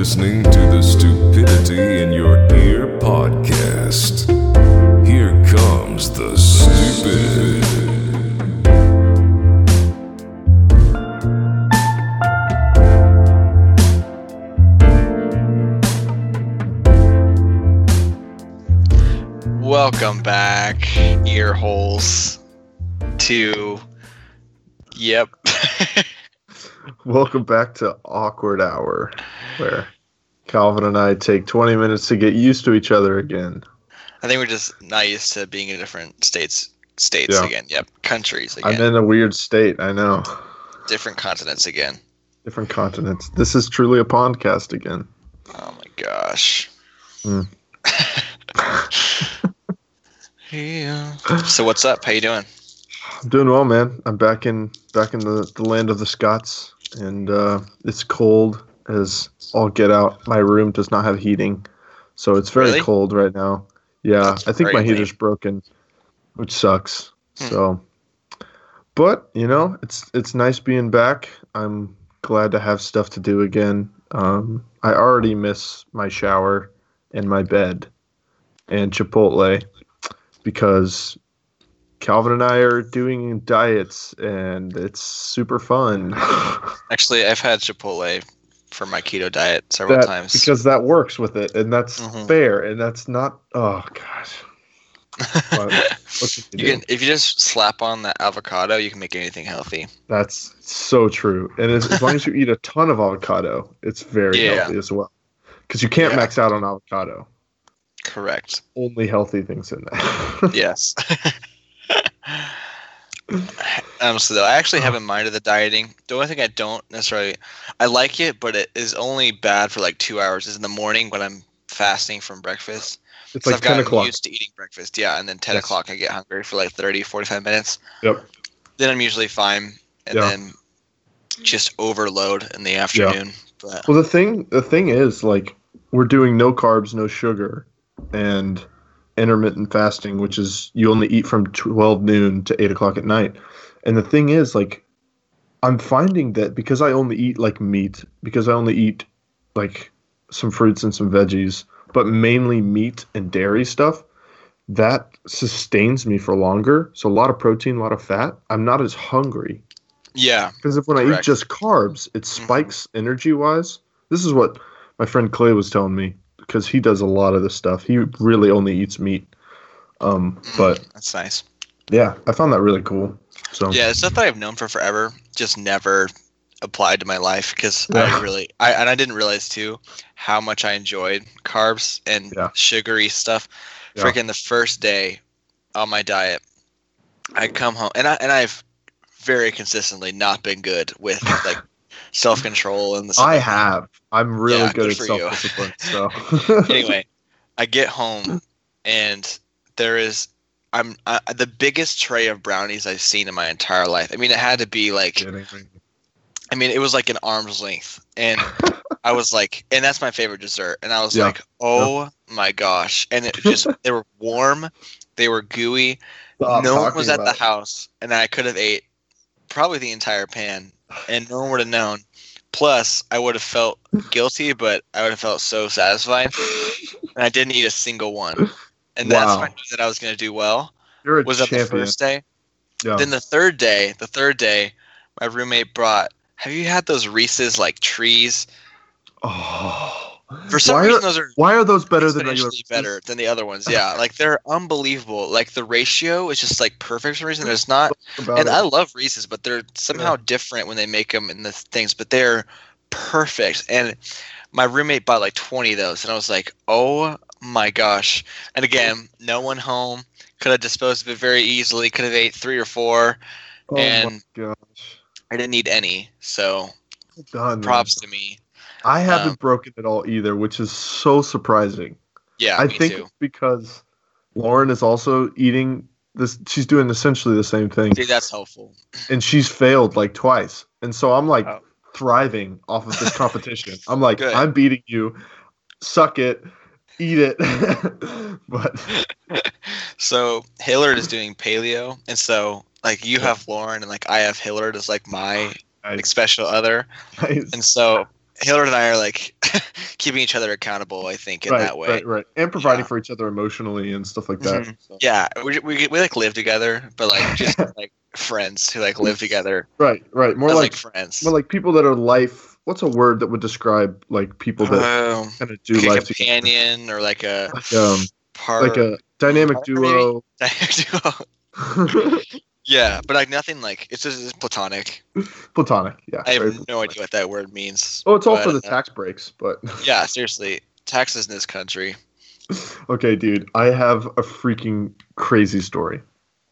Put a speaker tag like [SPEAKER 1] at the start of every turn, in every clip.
[SPEAKER 1] listening to the Stupidity in Your Ear podcast. Here comes the stupid.
[SPEAKER 2] Welcome back, ear holes, to. Yep.
[SPEAKER 3] Welcome back to Awkward Hour, where Calvin and I take 20 minutes to get used to each other again.
[SPEAKER 2] I think we're just not used to being in different states. States
[SPEAKER 3] Yeah.
[SPEAKER 2] again. Yep. Countries again.
[SPEAKER 3] I'm in a weird state, I know.
[SPEAKER 2] different continents again.
[SPEAKER 3] Different continents. This is truly a podcast again.
[SPEAKER 2] Oh my gosh.
[SPEAKER 3] Hmm.
[SPEAKER 2] yeah. So what's up? How you doing?
[SPEAKER 3] I'm doing well, man. I'm back in back in the, the land of the Scots, and uh, it's cold as all get out. My room does not have heating, so it's very
[SPEAKER 2] Really?
[SPEAKER 3] cold right now. Yeah, I think my
[SPEAKER 2] lame.
[SPEAKER 3] heater's broken, which sucks.
[SPEAKER 2] Hmm.
[SPEAKER 3] So, but you know, it's it's nice being back. I'm glad to have stuff to do again. Um, I already miss my shower and my bed and Chipotle because Calvin and I are doing diets and it's super fun.
[SPEAKER 2] Actually, I've had Chipotle for my keto diet several
[SPEAKER 3] that,
[SPEAKER 2] times.
[SPEAKER 3] because that works with it and that's
[SPEAKER 2] Mhm.
[SPEAKER 3] fair and that's not oh gosh. What, what
[SPEAKER 2] you
[SPEAKER 3] you
[SPEAKER 2] can if you just slap on that avocado, you can make anything healthy.
[SPEAKER 3] That's so true. And as, as long as you eat a ton of avocado, it's very
[SPEAKER 2] Yeah.
[SPEAKER 3] healthy as well. Because you can't
[SPEAKER 2] Yeah.
[SPEAKER 3] max out on avocado.
[SPEAKER 2] Correct.
[SPEAKER 3] Only healthy things in there.
[SPEAKER 2] Yes. Honestly, though, I actually haven't minded the dieting. The only thing I don't necessarily, I like it, but it is only bad for like two hours. Is in the morning when I'm fasting from breakfast.
[SPEAKER 3] it's
[SPEAKER 2] So
[SPEAKER 3] like
[SPEAKER 2] I've
[SPEAKER 3] 10
[SPEAKER 2] gotten
[SPEAKER 3] o'clock.
[SPEAKER 2] used to eating breakfast. Yeah, and then 10
[SPEAKER 3] Yes.
[SPEAKER 2] o'clock I get hungry for like 30, 45 minutes.
[SPEAKER 3] Yep.
[SPEAKER 2] Then I'm usually fine, and
[SPEAKER 3] Yeah.
[SPEAKER 2] then just overload in the afternoon. But
[SPEAKER 3] Well, the thing the thing is like we're doing no carbs, no sugar, and intermittent fasting, which is you only eat from twelve noon to eight o'clock at night. And the thing is like I'm finding that because I only eat like meat, because I only eat like some fruits and some veggies, but mainly meat and dairy stuff, that sustains me for longer. So a lot of protein, a lot of fat. I'm not as hungry.
[SPEAKER 2] yeah,
[SPEAKER 3] Because if when I eat just carbs, it mm-hmm. spikes energy wise. This is what my friend Clay was telling me because he does a lot of this stuff. He really only eats meat. Um, but
[SPEAKER 2] that's nice.
[SPEAKER 3] yeah, I found that really cool. So
[SPEAKER 2] Yeah, it's stuff that I've known for forever, just never applied to my life because
[SPEAKER 3] Yeah.
[SPEAKER 2] I really, I and I didn't realize too how much I enjoyed carbs and
[SPEAKER 3] Yeah.
[SPEAKER 2] sugary stuff.
[SPEAKER 3] Yeah.
[SPEAKER 2] Freaking the first day on my diet, I come home and I and I've very consistently not been good with like self control and the
[SPEAKER 3] I have. I'm really
[SPEAKER 2] Yeah,
[SPEAKER 3] good,
[SPEAKER 2] good
[SPEAKER 3] at self discipline. So
[SPEAKER 2] anyway, I get home and there is I'm uh, the biggest tray of brownies I've seen in my entire life. I mean, it had to be like. I mean, it was like an arm's length, and I was like, and that's my favorite dessert. And I was
[SPEAKER 3] Yeah.
[SPEAKER 2] like, oh my gosh! And it just they were warm, they were gooey.
[SPEAKER 3] Stop
[SPEAKER 2] no one was at the house, and I could have ate probably the entire pan, and no one would have known. Plus, I would have felt guilty, but I would have felt so satisfied, and I didn't eat a single one. And that's
[SPEAKER 3] Wow.
[SPEAKER 2] when I knew that I was going to do well.
[SPEAKER 3] You're a
[SPEAKER 2] Was that the first day?
[SPEAKER 3] yeah.
[SPEAKER 2] Then the third day, the third day, my roommate brought. Have you had those Reese's like trees?
[SPEAKER 3] oh.
[SPEAKER 2] For some
[SPEAKER 3] why
[SPEAKER 2] reason,
[SPEAKER 3] are,
[SPEAKER 2] those are
[SPEAKER 3] why are those better than regular?
[SPEAKER 2] better than the other ones. Yeah, like they're unbelievable. Like the ratio is just like perfect for some reason. There's not, and
[SPEAKER 3] it?
[SPEAKER 2] I love Reese's, but they're somehow different when they make them in the things. But they're perfect. And my roommate bought like 20 of those, and I was like, oh my gosh! And again, no one home. Could have disposed of it very easily. Could have ate three or four.
[SPEAKER 3] oh
[SPEAKER 2] and-. I didn't need any. So
[SPEAKER 3] done, man.
[SPEAKER 2] props to me.
[SPEAKER 3] I haven't
[SPEAKER 2] Um,
[SPEAKER 3] broken it all either, which is so surprising.
[SPEAKER 2] Yeah,
[SPEAKER 3] I
[SPEAKER 2] me
[SPEAKER 3] think
[SPEAKER 2] too.
[SPEAKER 3] it's because Lauren is also eating this. She's doing essentially the same thing,
[SPEAKER 2] See, that's helpful.
[SPEAKER 3] and she's failed like twice. And so I'm like
[SPEAKER 2] Oh.
[SPEAKER 3] thriving off of this competition. I'm like,
[SPEAKER 2] Good.
[SPEAKER 3] I'm beating you. Suck it, eat it. but
[SPEAKER 2] So Hillard is doing paleo, and so like you have Lauren, and like I have Hillard as like my like special other,
[SPEAKER 3] Nice.
[SPEAKER 2] and so Hillard and I are like keeping each other accountable. I think in
[SPEAKER 3] right,
[SPEAKER 2] that way.
[SPEAKER 3] right, right, and providing
[SPEAKER 2] Yeah.
[SPEAKER 3] for each other emotionally and stuff like that.
[SPEAKER 2] Mhm.
[SPEAKER 3] So-
[SPEAKER 2] Yeah, we, we we like live together, but like just like friends who like live together.
[SPEAKER 3] Right, right. More like,
[SPEAKER 2] like friends.
[SPEAKER 3] more like people that are life. What's a word that would describe like people that
[SPEAKER 2] Um,
[SPEAKER 3] kind of do
[SPEAKER 2] like a
[SPEAKER 3] life together?
[SPEAKER 2] companion or like a
[SPEAKER 3] Like, um,
[SPEAKER 2] part.
[SPEAKER 3] like a dynamic
[SPEAKER 2] partner,
[SPEAKER 3] duo.
[SPEAKER 2] duo. Yeah, but like nothing like it's just it's platonic.
[SPEAKER 3] Platonic, yeah.
[SPEAKER 2] I have no idea what that word means.
[SPEAKER 3] Oh, it's all
[SPEAKER 2] but,
[SPEAKER 3] for the
[SPEAKER 2] uh,
[SPEAKER 3] tax breaks, but
[SPEAKER 2] Yeah, seriously, taxes in this country.
[SPEAKER 3] okay, dude. I have a freaking crazy story.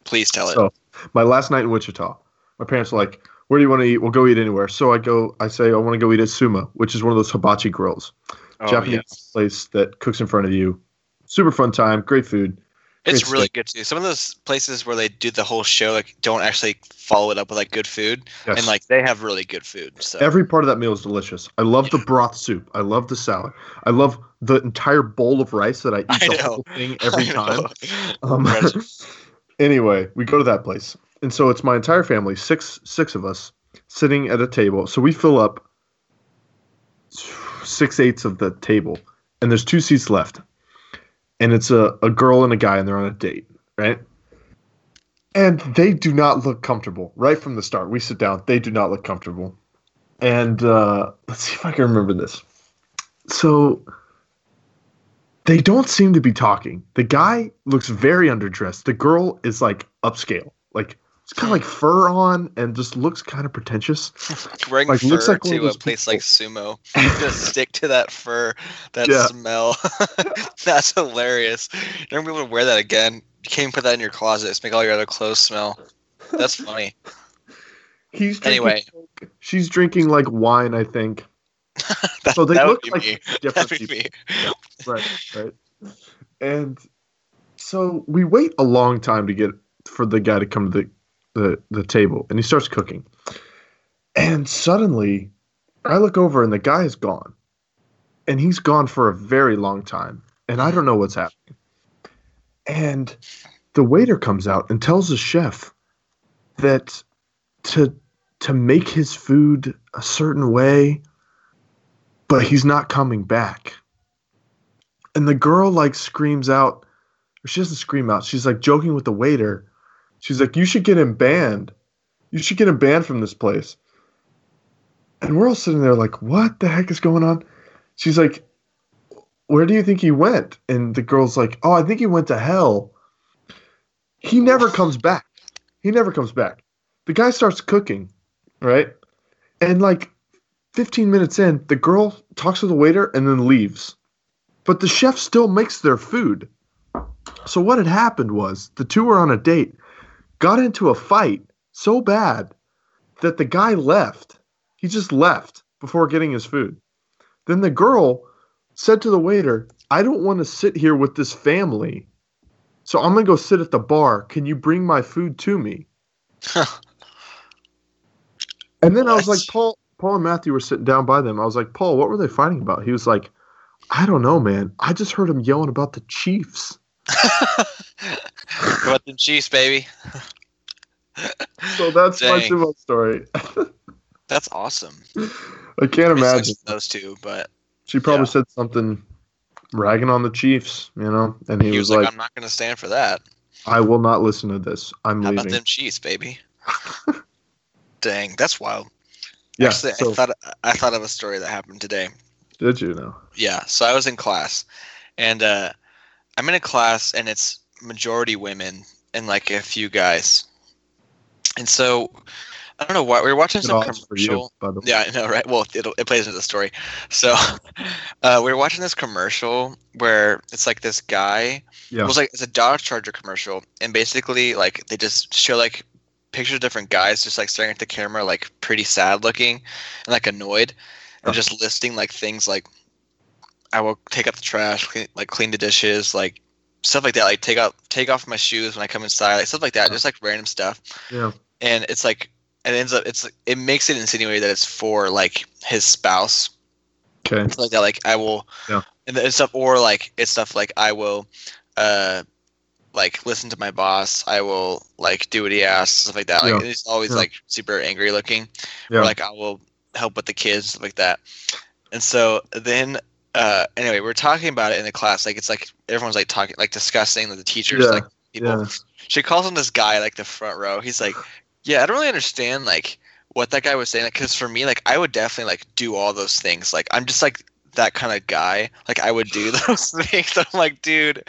[SPEAKER 2] Please tell it.
[SPEAKER 3] So, my last night in Wichita, my parents were like, "Where do you want to eat? We'll go eat anywhere." So I go. I say I want to go eat at Sumo, which is one of those hibachi grills,
[SPEAKER 2] oh,
[SPEAKER 3] Japanese
[SPEAKER 2] yeah.
[SPEAKER 3] place that cooks in front of you. Super fun time, great food.
[SPEAKER 2] It's really
[SPEAKER 3] steak.
[SPEAKER 2] good too. Some of those places where they do the whole show like don't actually follow it up with like good food,
[SPEAKER 3] Yes.
[SPEAKER 2] and like they have really good food. So
[SPEAKER 3] Every part of that meal is delicious. I love the broth soup. I love the salad. I love the entire bowl of rice that I eat
[SPEAKER 2] I
[SPEAKER 3] the
[SPEAKER 2] know.
[SPEAKER 3] whole thing every time. Um, anyway, we go to that place, and so it's my entire family, six six of us, sitting at a table. So we fill up six eighths of the table, and there's two seats left, and it's a, a girl and a guy, and they're on a date, right? And they do not look comfortable right from the start. We sit down, they do not look comfortable, and uh, let's see if I can remember this. So they don't seem to be talking. The guy looks very underdressed. The girl is like upscale, like it's kind of like fur on, and just looks kind of pretentious.
[SPEAKER 2] Wearing
[SPEAKER 3] Like,
[SPEAKER 2] fur
[SPEAKER 3] looks like
[SPEAKER 2] to a place
[SPEAKER 3] people-
[SPEAKER 2] like sumo. Just stick to that fur, that
[SPEAKER 3] Yeah.
[SPEAKER 2] smell. That's hilarious. You're gonna be able to wear that again. You can't even put that in your closet. Just make all your other clothes smell. That's funny.
[SPEAKER 3] He's drinking,
[SPEAKER 2] Anyway.
[SPEAKER 3] she's drinking like wine, I think.
[SPEAKER 2] That,
[SPEAKER 3] So they look like
[SPEAKER 2] me.
[SPEAKER 3] different people.
[SPEAKER 2] me.
[SPEAKER 3] right, right. And so we wait a long time to get for the guy to come to the, the, the table, and he starts cooking. And suddenly, I look over, and the guy is gone, and he's gone for a very long time, and I don't know what's happening. And the waiter comes out and tells the chef that to to make his food a certain way, but he's not coming back and the girl like screams out or she doesn't scream out she's like joking with the waiter she's like you should get him banned. You should get him banned from this place. And we're all sitting there like what the heck is going on? She's like where do you think he went? And the girl's like oh i think he went to hell. He never comes back. He never comes back. The guy starts cooking right? And like 15 minutes in the girl talks to the waiter and then leaves. But the chef still makes their food. So what had happened was the two were on a date, got into a fight so bad that the guy left. He just left before getting his food. Then the girl said to the waiter, I don't want to sit here with this family. So I'm going to go sit at the bar. Can you bring my food to me? And then I was like, Paul, Paul and Matthew were sitting down by them. I was like, Paul, what were they fighting about? He was like, I don't know, man. I just heard him yelling about the Chiefs.
[SPEAKER 2] Go with the Chiefs, baby.
[SPEAKER 3] So that's my
[SPEAKER 2] Dang.
[SPEAKER 3] sumo story.
[SPEAKER 2] That's awesome.
[SPEAKER 3] I can't imagine.
[SPEAKER 2] those two, but
[SPEAKER 3] She probably
[SPEAKER 2] yeah.
[SPEAKER 3] said something ragging on the Chiefs, you know, and he,
[SPEAKER 2] he,
[SPEAKER 3] was,
[SPEAKER 2] was like, "I'm not going to stand for that."
[SPEAKER 3] I will not listen to this. I'm
[SPEAKER 2] How about
[SPEAKER 3] leaving.
[SPEAKER 2] them Chiefs, baby? Dang, that's wild.
[SPEAKER 3] Yeah.
[SPEAKER 2] Actually,
[SPEAKER 3] so,
[SPEAKER 2] I thought I thought of a story that happened today.
[SPEAKER 3] did you know?
[SPEAKER 2] Yeah, so I was in class, and uh, I'm in a class, and it's majority women and like a few guys. And so I don't know why we were watching some
[SPEAKER 3] you,
[SPEAKER 2] commercial.
[SPEAKER 3] by the way.
[SPEAKER 2] Yeah, I know, right? Well, it'll, it plays into the story. So uh, we were watching this commercial where it's like this guy.
[SPEAKER 3] Yeah.
[SPEAKER 2] It was like it's a Dodge Charger commercial, and basically like they just show like pictures of different guys just like staring at the camera, like pretty sad looking and like annoyed, and
[SPEAKER 3] Yeah.
[SPEAKER 2] just listing like things like I will take out the trash, clean, like clean the dishes, like stuff like that. Like take out take off my shoes when I come inside, like stuff like that.
[SPEAKER 3] Yeah.
[SPEAKER 2] Just like random stuff
[SPEAKER 3] Yeah.
[SPEAKER 2] and it's like it ends up it's it makes it insinuate that it's for like his spouse
[SPEAKER 3] Okay.
[SPEAKER 2] stuff like that like i will
[SPEAKER 3] Yeah.
[SPEAKER 2] and it's stuff or like it's stuff like i will uh like listen to my boss i will like do what he asks stuff like that like
[SPEAKER 3] Yeah.
[SPEAKER 2] it's always
[SPEAKER 3] Yeah.
[SPEAKER 2] like super angry looking
[SPEAKER 3] Yeah.
[SPEAKER 2] or like i will help with the kids stuff like that And so then, uh, anyway, we're talking about it in the class. Like it's like everyone's like talking, like discussing that the teachers
[SPEAKER 3] Yeah,
[SPEAKER 2] like people.
[SPEAKER 3] Yeah.
[SPEAKER 2] She calls him this guy like the front row. He's like, yeah, I don't really understand like what that guy was saying. Because for me, like I would definitely like do all those things. Like I'm just like that kind of guy. Like I would do those things. I'm like, dude,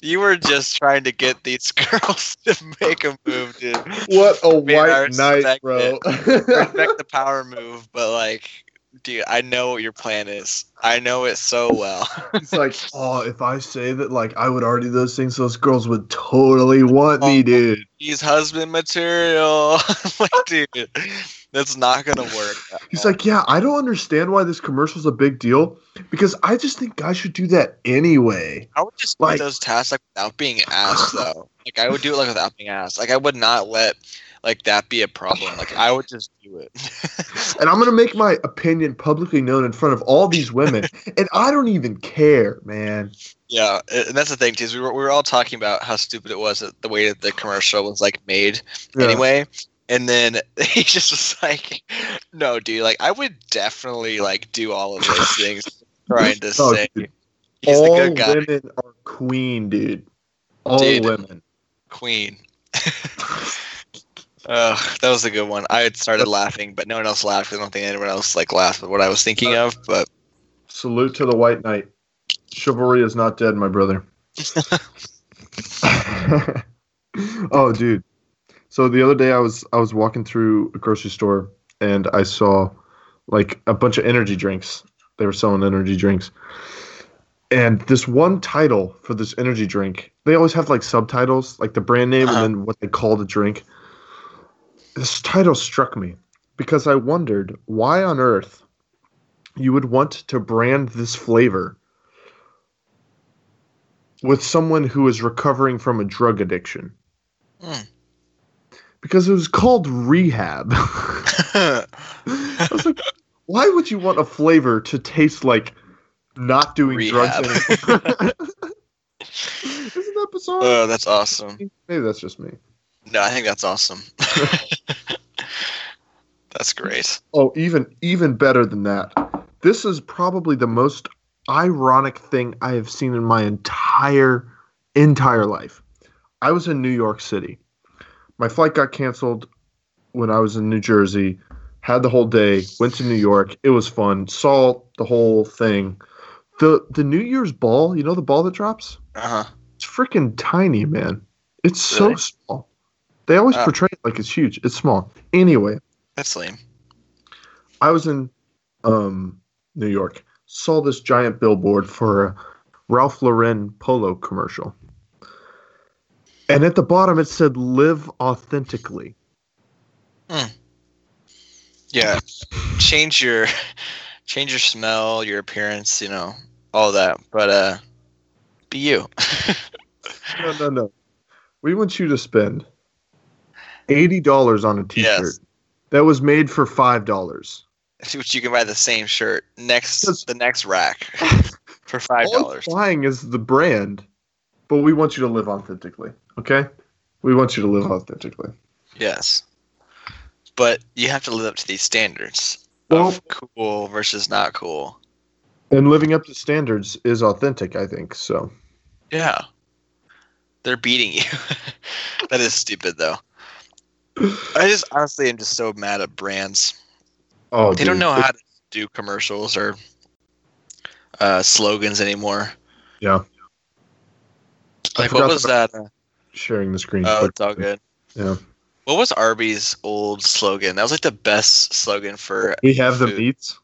[SPEAKER 2] you were just trying to get these girls to make a move, dude.
[SPEAKER 3] What a
[SPEAKER 2] Man,
[SPEAKER 3] white knight, bro.
[SPEAKER 2] Respect the power move, but like, dude, I know what your plan is. I know it so well.
[SPEAKER 3] It's like, oh, if I say that, like, I would already do those things, those girls would totally want me,
[SPEAKER 2] Oh.
[SPEAKER 3] dude.
[SPEAKER 2] He's husband material. like, dude, that's not gonna work.
[SPEAKER 3] He's
[SPEAKER 2] all.
[SPEAKER 3] like, yeah, I don't understand why this commercial's a big deal because I just think guys should do that anyway.
[SPEAKER 2] I would just
[SPEAKER 3] like-
[SPEAKER 2] do those tasks like without being asked though. Like I would do it like without being asked. Like I would not let like that be a problem. Like I would just do it.
[SPEAKER 3] And I'm gonna make my opinion publicly known in front of all these women, and I don't even care, man.
[SPEAKER 2] yeah, and that's the thing too. Is we were we were all talking about how stupid it was that the way that the commercial was like made
[SPEAKER 3] Yeah.
[SPEAKER 2] anyway. And then he just was like, "No, dude. Like I would definitely like do all of those things." Trying to
[SPEAKER 3] Oh,
[SPEAKER 2] say
[SPEAKER 3] dude.
[SPEAKER 2] he's
[SPEAKER 3] all
[SPEAKER 2] the good guy,
[SPEAKER 3] women are queen, dude. All
[SPEAKER 2] Dude.
[SPEAKER 3] women.
[SPEAKER 2] queen. Uh, that was a good one. I had started laughing, but no one else laughed. I don't think anyone else like laughed at what I was thinking of. But
[SPEAKER 3] Salute to the white knight. Chivalry is not dead, my brother. oh, dude. So the other day I was I was walking through a grocery store and I saw like a bunch of energy drinks. They were selling energy drinks. And this one title for this energy drink, they always have like subtitles, like the brand name
[SPEAKER 2] Uh-huh.
[SPEAKER 3] and then what they call the drink. This title struck me because I wondered why on earth you would want to brand this flavor with someone who is recovering from a drug addiction.
[SPEAKER 2] Hmm.
[SPEAKER 3] Because it was called rehab. I was like, why would you want a flavor to taste like not doing
[SPEAKER 2] Rehab.
[SPEAKER 3] drugs anymore? Isn't that bizarre?
[SPEAKER 2] oh, that's awesome.
[SPEAKER 3] Maybe that's just me.
[SPEAKER 2] No, I think that's awesome. that's great.
[SPEAKER 3] Oh, even even better than that. This is probably the most ironic thing I have seen in my entire entire life. I was in New York City. My flight got canceled when I was in New Jersey. Had the whole day, went to New York. It was fun. Saw the whole thing. The the New Year's ball, you know the ball that drops?
[SPEAKER 2] Uh huh.
[SPEAKER 3] It's freaking tiny, man. It's so small. They always
[SPEAKER 2] Wow.
[SPEAKER 3] portray it like it's huge. It's small. Anyway,
[SPEAKER 2] That's lame.
[SPEAKER 3] I was in um, New York, saw this giant billboard for a Ralph Lauren polo commercial. And at the bottom it said live authentically.
[SPEAKER 2] Yeah, change your change your smell, your appearance, you know, all that. But uh, be you.
[SPEAKER 3] No, no, no. We want you to spend $80 on a t shirt
[SPEAKER 2] Yes.
[SPEAKER 3] that was made for $5.
[SPEAKER 2] Which you can buy the same shirt next the next rack for five dollars.
[SPEAKER 3] buying is the brand, but we want you to live authentically. Okay? We want you to live authentically.
[SPEAKER 2] Yes, but you have to live up to these standards
[SPEAKER 3] Well-
[SPEAKER 2] of cool versus not cool.
[SPEAKER 3] And living up to standards is authentic, I think. So.
[SPEAKER 2] Yeah, they're beating you. that is stupid, though. I just honestly am just so mad at brands.
[SPEAKER 3] Oh,
[SPEAKER 2] They don't know how to do commercials or uh, slogans anymore.
[SPEAKER 3] Yeah.
[SPEAKER 2] Like what was
[SPEAKER 3] that-
[SPEAKER 2] uh,
[SPEAKER 3] sharing the screen.
[SPEAKER 2] Oh, it's all good.
[SPEAKER 3] Yeah.
[SPEAKER 2] What was Arby's old slogan? That was like the best slogan for.
[SPEAKER 3] We have the
[SPEAKER 2] Food.
[SPEAKER 3] meats.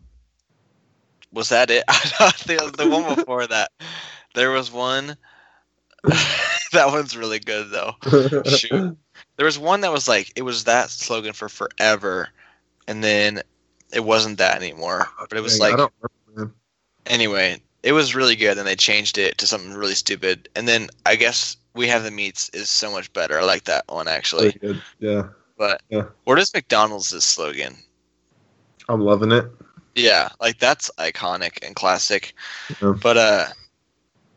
[SPEAKER 2] Was that it? I think the one before that. There was one. that one's really good though. Shoot. There was one that was like it was that slogan for forever, and then it wasn't that anymore. But it was
[SPEAKER 3] Dang,
[SPEAKER 2] like
[SPEAKER 3] remember,
[SPEAKER 2] anyway, it was really good, and they changed it to something really stupid. And then I guess we have the meats is so much better. I like that one actually.
[SPEAKER 3] Yeah,
[SPEAKER 2] But
[SPEAKER 3] Yeah.
[SPEAKER 2] what is McDonald's slogan?
[SPEAKER 3] I'm loving it.
[SPEAKER 2] Yeah, like that's iconic and classic.
[SPEAKER 3] Yeah.
[SPEAKER 2] But uh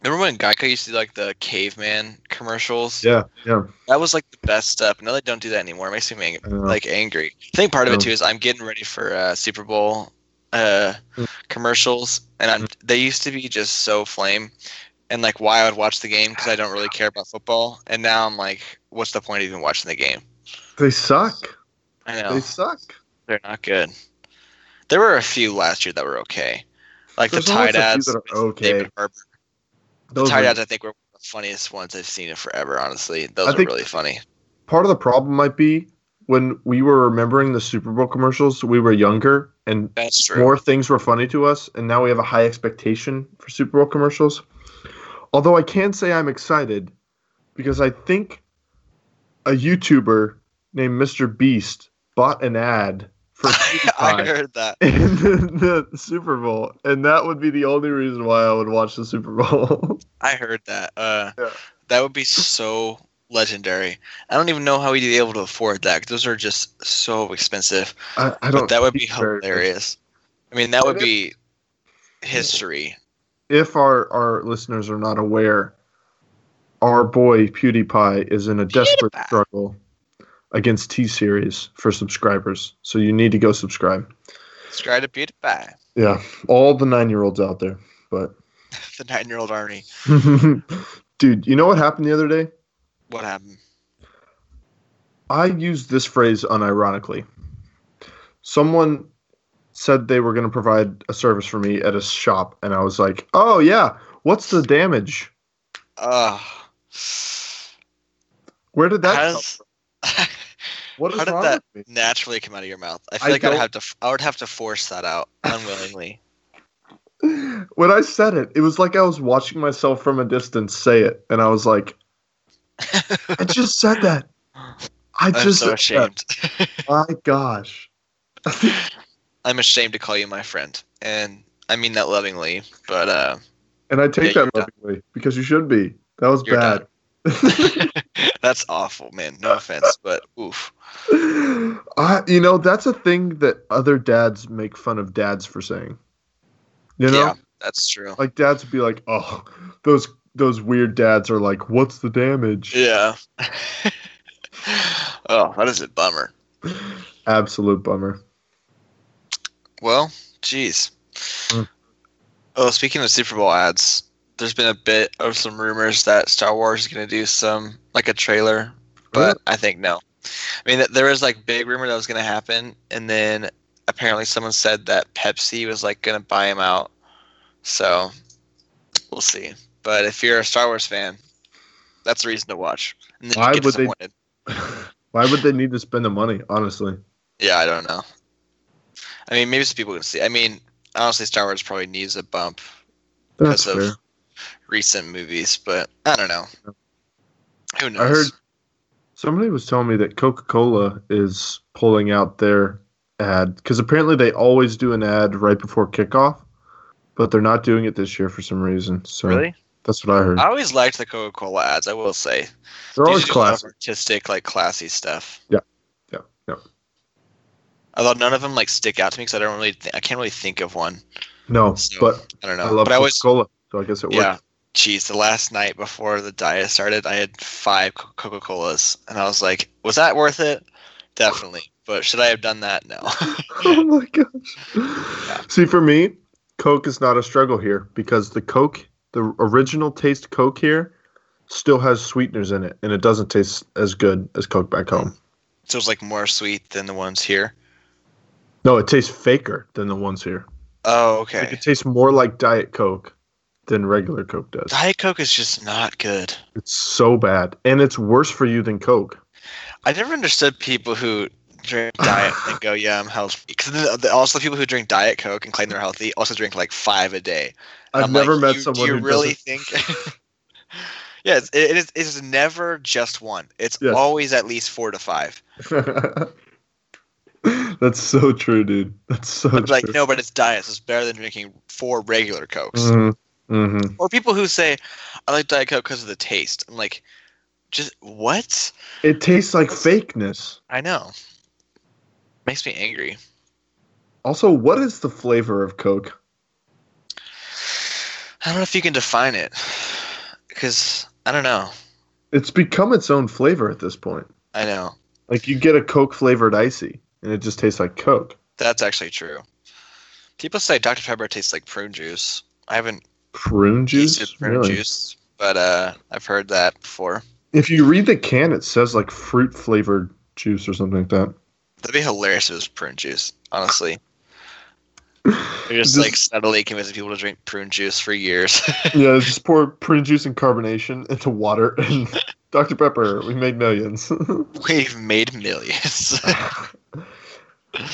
[SPEAKER 2] remember when Geico used to do like the caveman commercials?
[SPEAKER 3] Yeah, yeah.
[SPEAKER 2] That was like the best stuff. No, they don't do that anymore. It makes me ang- like angry. I think part of it too is I'm getting ready for uh, Super Bowl uh,
[SPEAKER 3] Mm.
[SPEAKER 2] commercials, and I'm, they used to be just so flame. And like, why I would watch the game because I don't really care about football. And now I'm like, what's the point of even watching the game?
[SPEAKER 3] They suck.
[SPEAKER 2] I know
[SPEAKER 3] They suck.
[SPEAKER 2] they're not good. There were a few last year that were okay, like
[SPEAKER 3] There's
[SPEAKER 2] the
[SPEAKER 3] Tide
[SPEAKER 2] ads.
[SPEAKER 3] okay.
[SPEAKER 2] David Harbour. The
[SPEAKER 3] Those
[SPEAKER 2] Tide
[SPEAKER 3] are-
[SPEAKER 2] ads, I think, were the funniest ones I've seen in forever. Honestly, those
[SPEAKER 3] I
[SPEAKER 2] are really funny.
[SPEAKER 3] part of the problem might be when we were remembering the Super Bowl commercials, we were younger and more things were funny to us, and now we have a high expectation for Super Bowl commercials. Although I can say I'm excited because I think a YouTuber named Mr. Beast bought an ad for
[SPEAKER 2] I heard that.
[SPEAKER 3] in the, the Super Bowl, and that would be the only reason why I would watch the Super Bowl.
[SPEAKER 2] I heard that. Uh,
[SPEAKER 3] Yeah.
[SPEAKER 2] That would be so legendary. I don't even know how he'd be able to afford that. those are just so expensive.
[SPEAKER 3] I, I don't.
[SPEAKER 2] But that would be hilarious. I mean, that would be history.
[SPEAKER 3] if our, our listeners are not aware, our boy PewDiePie is in a desperate struggle against T Series for subscribers. So you need to go subscribe.
[SPEAKER 2] Subscribe to PewDiePie,
[SPEAKER 3] Yeah, all the nine year olds out there. But,
[SPEAKER 2] the nine-year-old army.
[SPEAKER 3] dude, you know what happened the other day?
[SPEAKER 2] What happened?
[SPEAKER 3] I used this phrase unironically. Someone said they were going to provide a service for me at a shop, and I was like, oh, yeah, what's the damage?
[SPEAKER 2] Uh,
[SPEAKER 3] Where did that
[SPEAKER 2] how
[SPEAKER 3] come
[SPEAKER 2] does,
[SPEAKER 3] What
[SPEAKER 2] how did that naturally come out of your mouth? I feel
[SPEAKER 3] I
[SPEAKER 2] like I'd have to. I would have to force that out unwillingly.
[SPEAKER 3] when I said it, it was like I was watching myself from a distance say it, and I was like, "I just said that. I
[SPEAKER 2] I'm
[SPEAKER 3] just
[SPEAKER 2] so ashamed.
[SPEAKER 3] My gosh."
[SPEAKER 2] I'm ashamed to call you my friend, and I mean that lovingly. But uh,
[SPEAKER 3] and I take
[SPEAKER 2] Yeah,
[SPEAKER 3] that lovingly because you should be. That was
[SPEAKER 2] You're
[SPEAKER 3] bad.
[SPEAKER 2] That's awful, man. No offense, but oof.
[SPEAKER 3] I, you know, that's a thing that other dads make fun of dads for saying. You know,
[SPEAKER 2] Yeah, that's true.
[SPEAKER 3] like dads would be like, "Oh, those those weird dads are like, what's the damage?"
[SPEAKER 2] Yeah. oh, that is a bummer.
[SPEAKER 3] Absolute bummer.
[SPEAKER 2] Well, jeez.
[SPEAKER 3] Hmm.
[SPEAKER 2] Oh, speaking of Super Bowl ads, there's been a bit of some rumors that Star Wars is going to do some like a trailer, but I think no. I mean, th- there was like big rumor that was going to happen, and then apparently someone said that Pepsi was like going to buy him out. So we'll see. But if you're a Star Wars fan, that's a reason to watch. And then
[SPEAKER 3] Why would they- Why would they need to spend the money? Honestly,
[SPEAKER 2] Yeah, I don't know. I mean, maybe some people can see. I mean, honestly, Star Wars probably needs a bump
[SPEAKER 3] that's
[SPEAKER 2] because
[SPEAKER 3] fair.
[SPEAKER 2] of recent movies, but I don't know. Who knows?
[SPEAKER 3] I heard somebody was telling me that Coca Cola is pulling out their ad because apparently they always do an ad right before kickoff, but they're not doing it this year for some reason. So
[SPEAKER 2] really.
[SPEAKER 3] that's what I heard.
[SPEAKER 2] I always liked the Coca-Cola ads. I will say,
[SPEAKER 3] They're
[SPEAKER 2] They
[SPEAKER 3] always
[SPEAKER 2] do a lot
[SPEAKER 3] classic.
[SPEAKER 2] artistic, like classy stuff.
[SPEAKER 3] Yeah. Yeah. Yeah.
[SPEAKER 2] Although none of them like stick out to me because I don't really, th- I can't really think of one.
[SPEAKER 3] No,
[SPEAKER 2] So,
[SPEAKER 3] but
[SPEAKER 2] I don't know.
[SPEAKER 3] I love
[SPEAKER 2] but I
[SPEAKER 3] Coca
[SPEAKER 2] always,
[SPEAKER 3] Cola, so I guess it
[SPEAKER 2] yeah.
[SPEAKER 3] Works.
[SPEAKER 2] Geez, the last night before the diet started, I had five Coca Colas, and I was like, was that worth it? Definitely. But should I have done that? No.
[SPEAKER 3] oh my gosh. See, for me, Coke is not a struggle here because the Coke, the original taste Coke here, still has sweeteners in it, and it doesn't taste as good as Coke back home.
[SPEAKER 2] so it's like more sweet than the ones here.
[SPEAKER 3] No, it tastes faker than the ones here.
[SPEAKER 2] Oh,
[SPEAKER 3] Like,
[SPEAKER 2] okay.
[SPEAKER 3] it tastes more like Diet Coke than regular Coke does.
[SPEAKER 2] Diet Coke is just not good.
[SPEAKER 3] It's so bad, and it's worse for you than Coke.
[SPEAKER 2] I never understood people who drink diet and go, "Yeah, I'm healthy." Because also people who drink Diet Coke and claim they're healthy also drink like five a day. And
[SPEAKER 3] I've
[SPEAKER 2] I'm
[SPEAKER 3] never
[SPEAKER 2] like,
[SPEAKER 3] met
[SPEAKER 2] you,
[SPEAKER 3] someone
[SPEAKER 2] Do you
[SPEAKER 3] who
[SPEAKER 2] really think? yeah, it's, it is. It's never just one. It's
[SPEAKER 3] Yes.
[SPEAKER 2] always at least four to five.
[SPEAKER 3] That's so true, dude. That's so
[SPEAKER 2] like no, but it's diet. So it's better than drinking four regular Cokes.
[SPEAKER 3] Mm-hmm. Mm-hmm.
[SPEAKER 2] Or people who say, "I like Diet Coke because of the taste." I'm like, just what?
[SPEAKER 3] It tastes like fakeness.
[SPEAKER 2] I know. Makes me angry.
[SPEAKER 3] Also, what is the flavor of Coke?
[SPEAKER 2] I don't know if you can define it, because I don't know.
[SPEAKER 3] It's become its own flavor at this point.
[SPEAKER 2] I know
[SPEAKER 3] Like you get a Coke flavored icy, and it just tastes like Coke.
[SPEAKER 2] that's actually true. People say Dr Pepper tastes like prune juice. I haven't
[SPEAKER 3] Prune juice?
[SPEAKER 2] prune
[SPEAKER 3] Really?
[SPEAKER 2] juice, but uh, I've heard that before.
[SPEAKER 3] If you read the can, it says like fruit flavored juice or something like that.
[SPEAKER 2] That'd be hilarious if it was prune juice. Honestly, they're just
[SPEAKER 3] Just-
[SPEAKER 2] like subtly convincing people to drink prune juice for years.
[SPEAKER 3] Yeah, just pour prune juice and carbonation into water and Dr. Pepper. We made millions.
[SPEAKER 2] We've made millions.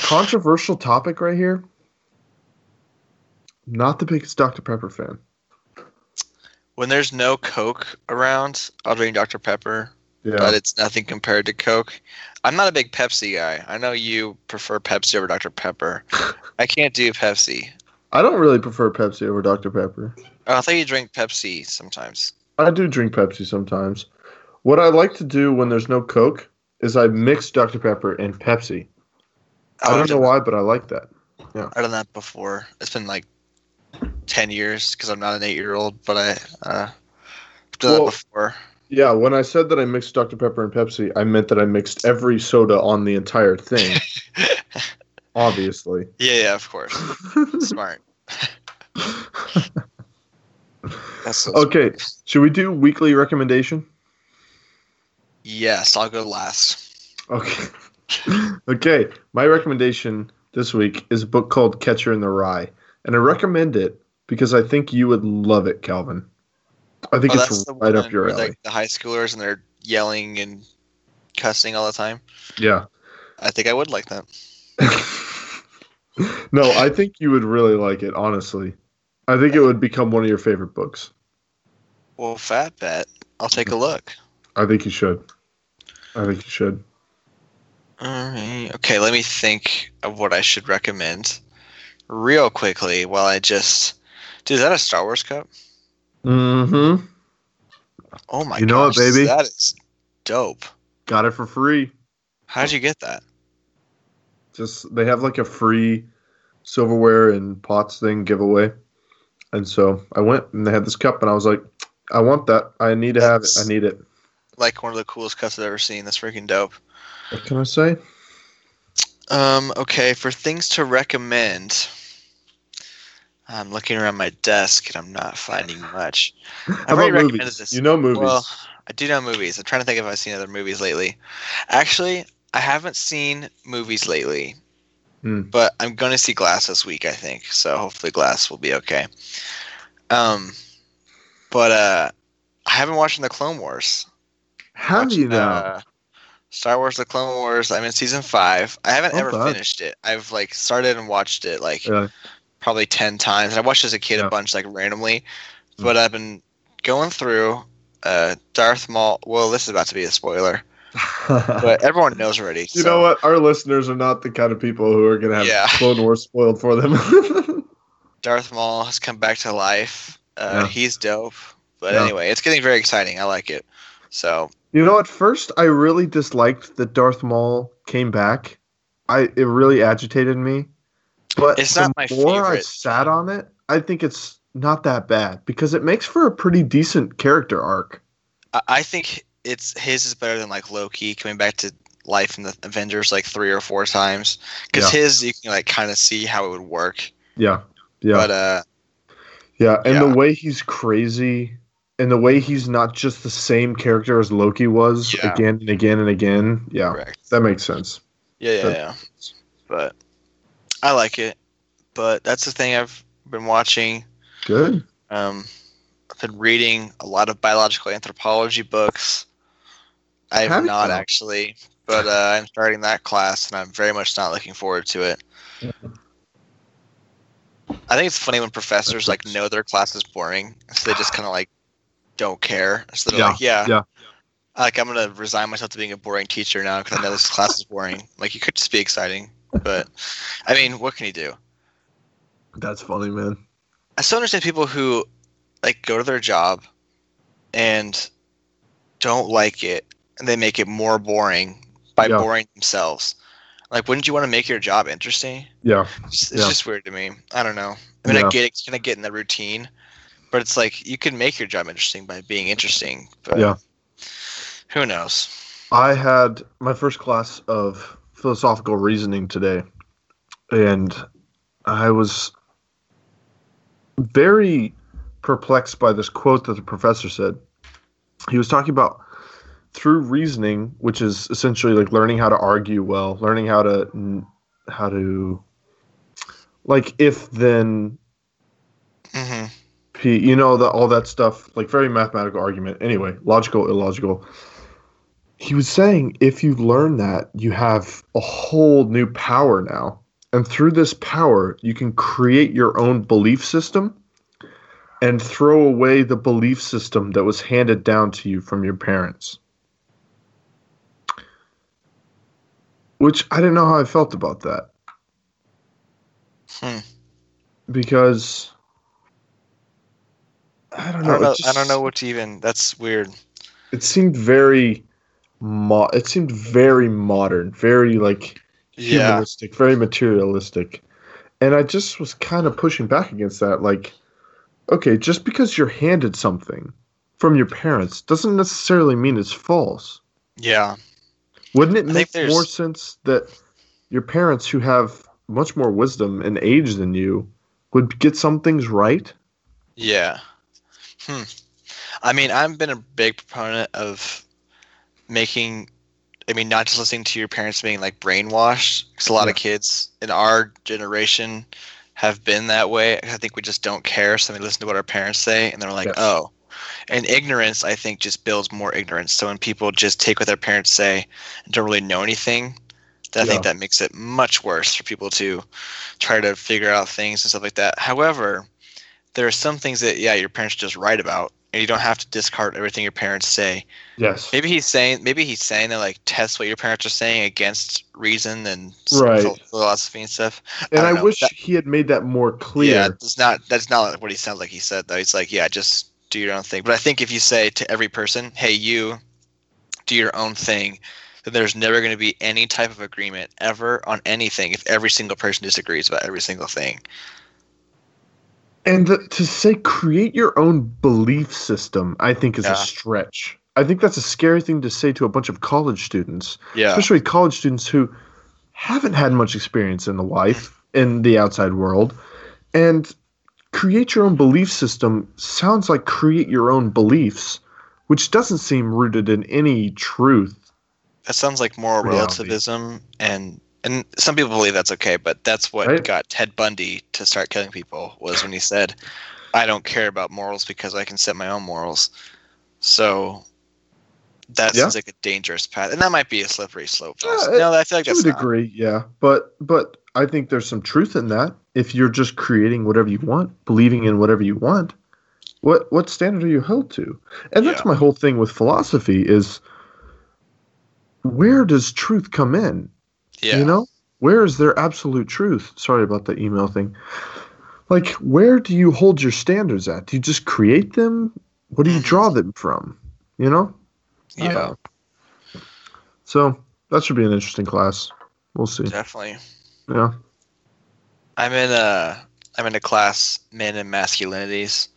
[SPEAKER 3] Controversial topic right here. Not the biggest Dr. Pepper fan.
[SPEAKER 2] When there's no Coke around, I'll drink Dr Pepper.
[SPEAKER 3] Yeah.
[SPEAKER 2] but it's nothing compared to Coke. I'm not a big Pepsi guy. I know you prefer Pepsi over Dr. Pepper. I can't do Pepsi.
[SPEAKER 3] I don't really prefer Pepsi over Dr. Pepper.
[SPEAKER 2] Oh, I thought you drink Pepsi sometimes.
[SPEAKER 3] I do drink Pepsi sometimes. What I like to do when there's no Coke is I mix Dr. Pepper and Pepsi. I
[SPEAKER 2] Oh,
[SPEAKER 3] don't know why, but I like that. Yeah.
[SPEAKER 2] I've done that before. It's been like ten years because I'm not an eight-year-old, but I uh, done
[SPEAKER 3] Well-
[SPEAKER 2] that before.
[SPEAKER 3] Yeah, when I said that I mixed Dr. Pepper and Pepsi, I meant that I mixed every soda on the entire thing, obviously.
[SPEAKER 2] Yeah, yeah, of course. Smart. That's so
[SPEAKER 3] okay, should we do weekly recommendation?
[SPEAKER 2] Yes, I'll go last.
[SPEAKER 3] Okay. okay, my recommendation this week is a book called Catcher in the Rye, and I recommend it because I think you would love it, Calvin. I think
[SPEAKER 2] Oh,
[SPEAKER 3] it's right up your alley.
[SPEAKER 2] Like the high schoolers and they're yelling and cussing all the time.
[SPEAKER 3] Yeah.
[SPEAKER 2] I think I would like that.
[SPEAKER 3] no, I think you would really like it, honestly. I think it would become one of your favorite books.
[SPEAKER 2] Well, fat bet. I'll take a look.
[SPEAKER 3] I think you should. I think you should.
[SPEAKER 2] Alright. Okay, let me think of what I should recommend real quickly while I just. Dude, is that a Star Wars cup?
[SPEAKER 3] Mm-hmm.
[SPEAKER 2] Oh my
[SPEAKER 3] You know it, baby.
[SPEAKER 2] That is dope.
[SPEAKER 3] Got it for free.
[SPEAKER 2] How'd you get that?
[SPEAKER 3] Just they have like a free silverware and pots thing giveaway. And so I went and they had this cup and I was like, I want that. I need to have it. I need it.
[SPEAKER 2] Like one of the coolest cups I've ever seen. That's freaking dope.
[SPEAKER 3] What can I say?
[SPEAKER 2] Um, okay, for things to recommend. I'm looking around my desk and I'm not finding much.
[SPEAKER 3] About
[SPEAKER 2] already recommended
[SPEAKER 3] movies?
[SPEAKER 2] this.
[SPEAKER 3] You know movies.
[SPEAKER 2] Well, I do know movies. I'm trying to think if I've seen other movies lately. Actually, I haven't seen movies lately,
[SPEAKER 3] Hmm.
[SPEAKER 2] but I'm going to see Glass this week. I think so. Hopefully, Glass will be okay. Um, but uh, I haven't watched the Clone Wars.
[SPEAKER 3] How do you know?
[SPEAKER 2] uh, Star Wars: The Clone Wars. I'm in season five. I haven't
[SPEAKER 3] Oh,
[SPEAKER 2] ever
[SPEAKER 3] God.
[SPEAKER 2] finished it. I've like started and watched it like
[SPEAKER 3] Yeah.
[SPEAKER 2] Probably ten times. And I watched as a kid
[SPEAKER 3] Yeah.
[SPEAKER 2] a bunch, like randomly.
[SPEAKER 3] Mm.
[SPEAKER 2] But I've been going through uh, Darth Maul. Well, this is about to be a spoiler, but everyone knows already.
[SPEAKER 3] you
[SPEAKER 2] so-
[SPEAKER 3] know what? Our listeners are not the kind of people who are going to have
[SPEAKER 2] Yeah.
[SPEAKER 3] Clone Wars spoiled for them.
[SPEAKER 2] Darth Maul has come back to life. Uh,
[SPEAKER 3] Yeah.
[SPEAKER 2] He's dope. But
[SPEAKER 3] Yeah.
[SPEAKER 2] anyway, it's getting very exciting. I like it. So
[SPEAKER 3] you know, at first I really disliked that Darth Maul came back. I it really agitated me. But
[SPEAKER 2] It's
[SPEAKER 3] the
[SPEAKER 2] not my
[SPEAKER 3] more I sat on it, I think it's not that bad because it makes for a pretty decent character arc.
[SPEAKER 2] I, think it's his is better than like Loki coming back to life in the Avengers like three or four times. Because
[SPEAKER 3] Yeah.
[SPEAKER 2] his you can like kind of see how it would work.
[SPEAKER 3] Yeah. Yeah.
[SPEAKER 2] But uh,
[SPEAKER 3] Yeah, and
[SPEAKER 2] Yeah.
[SPEAKER 3] the way he's crazy, and the way he's not just the same character as Loki was
[SPEAKER 2] Yeah.
[SPEAKER 3] again and again and again. Yeah,
[SPEAKER 2] correct.
[SPEAKER 3] that makes sense.
[SPEAKER 2] Yeah, yeah,
[SPEAKER 3] But-
[SPEAKER 2] yeah. But I like it. But that's the thing I've been watching.
[SPEAKER 3] Good.
[SPEAKER 2] Um, I've been reading a lot of biological anthropology books. I
[SPEAKER 3] have you?
[SPEAKER 2] not actually, but uh, I'm starting that class, and I'm very much not looking forward to it. I think it's funny when professors like know their class is boring, so they just kind of like don't care. So they're
[SPEAKER 3] Yeah,
[SPEAKER 2] like, yeah,
[SPEAKER 3] yeah.
[SPEAKER 2] like I'm gonna resign myself to being a boring teacher now because I know this class is boring. Like you could just be exciting, but I mean, what can you do?
[SPEAKER 3] That's funny, man.
[SPEAKER 2] I still understand people who like go to their job and don't like it and they make it more boring by
[SPEAKER 3] Yeah.
[SPEAKER 2] boring themselves. Like, wouldn't you want to make your job interesting?
[SPEAKER 3] Yeah,
[SPEAKER 2] It's, it's
[SPEAKER 3] Yeah.
[SPEAKER 2] just weird to me. I don't know. I mean,
[SPEAKER 3] Yeah.
[SPEAKER 2] I get it, it's gonna get in the routine, but it's like you can make your job interesting by being interesting. But
[SPEAKER 3] Yeah.
[SPEAKER 2] who knows?
[SPEAKER 3] I had my first class of philosophical reasoning today, and I was very perplexed by this quote that the professor said. He was talking about through reasoning, which is essentially like learning how to argue well, learning how to how to like if then
[SPEAKER 2] hmm
[SPEAKER 3] P, you know, the, all that stuff, like very mathematical argument. Anyway, logical, illogical. He was saying if you learn that, you have a whole new power now. And through this power, you can create your own belief system and throw away the belief system that was handed down to you from your parents. Which I didn't know how I felt about that.
[SPEAKER 2] Hmm.
[SPEAKER 3] Because I don't
[SPEAKER 2] I
[SPEAKER 3] know.
[SPEAKER 2] don't
[SPEAKER 3] it
[SPEAKER 2] know. I don't know what to even. That's weird.
[SPEAKER 3] it seemed very mo- it seemed very modern very like
[SPEAKER 2] Yeah.
[SPEAKER 3] humanistic very materialistic and i just was kind of pushing back against that like okay just because you're handed something from your parents doesn't necessarily mean it's false
[SPEAKER 2] Yeah.
[SPEAKER 3] wouldn't it
[SPEAKER 2] I
[SPEAKER 3] make more sense that your parents who have much more wisdom and age than you would get some things right
[SPEAKER 2] Yeah. Hmm. I mean, I've been a big proponent of making. I mean, not just listening to your parents being like brainwashed. Because a lot of kids in our generation have been that way. I think we just don't care, so we listen to what our parents say, and they're like. "Oh." And ignorance, I think, just builds more ignorance. So when people just take what their parents say and don't really know anything, I think that makes it much worse for people to try to figure out things and stuff like that. However, there are some things that yeah your parents are just right about and you don't have to discard everything your parents say.
[SPEAKER 3] Yes.
[SPEAKER 2] Maybe he's saying maybe he's saying that like test what your parents are saying against reason and
[SPEAKER 3] Right.
[SPEAKER 2] philosophy and stuff.
[SPEAKER 3] And
[SPEAKER 2] I
[SPEAKER 3] i, wish
[SPEAKER 2] That-
[SPEAKER 3] he had made that more clear.
[SPEAKER 2] Yeah that's not that's not what he sounds like he said though. He's like yeah just do your own thing. But i think if you say to every person hey you do your own thing then there's never going to be any type of agreement ever on anything if every single person disagrees about every single thing
[SPEAKER 3] And the, to say create your own belief system, I think is
[SPEAKER 2] Yeah.
[SPEAKER 3] a stretch. I think that's a scary thing to say to a bunch of college students,
[SPEAKER 2] yeah
[SPEAKER 3] especially college students who haven't had much experience in the life in the outside world. And create your own belief system sounds like create your own beliefs, which doesn't seem rooted in any truth.
[SPEAKER 2] That sounds like moral
[SPEAKER 3] Reality.
[SPEAKER 2] relativism, and and some people believe that's okay, but that's what
[SPEAKER 3] Right.
[SPEAKER 2] got Ted Bundy to start killing people was when he said, "I don't care about morals because I can set my own morals." So that
[SPEAKER 3] Yeah.
[SPEAKER 2] seems like a dangerous path, and that might be a slippery slope.
[SPEAKER 3] Yeah,
[SPEAKER 2] no, I feel like
[SPEAKER 3] to
[SPEAKER 2] that's
[SPEAKER 3] a
[SPEAKER 2] not.
[SPEAKER 3] degree, yeah. But but I think there's some truth in that. If you're just creating whatever you want, believing in whatever you want, what what standard are you held to? And that's
[SPEAKER 2] Yeah.
[SPEAKER 3] my whole thing with philosophy is where does truth come in?
[SPEAKER 2] Yeah,
[SPEAKER 3] You know? Where is their absolute truth? Sorry about the email thing. Like where do you hold your standards at? Do you just create them? What do you
[SPEAKER 2] Mhm.
[SPEAKER 3] draw them from? You know?
[SPEAKER 2] Yeah,
[SPEAKER 3] know. So that should be an interesting class. We'll see.
[SPEAKER 2] definitely.
[SPEAKER 3] Yeah.
[SPEAKER 2] I'm in a I'm in a class men and masculinities,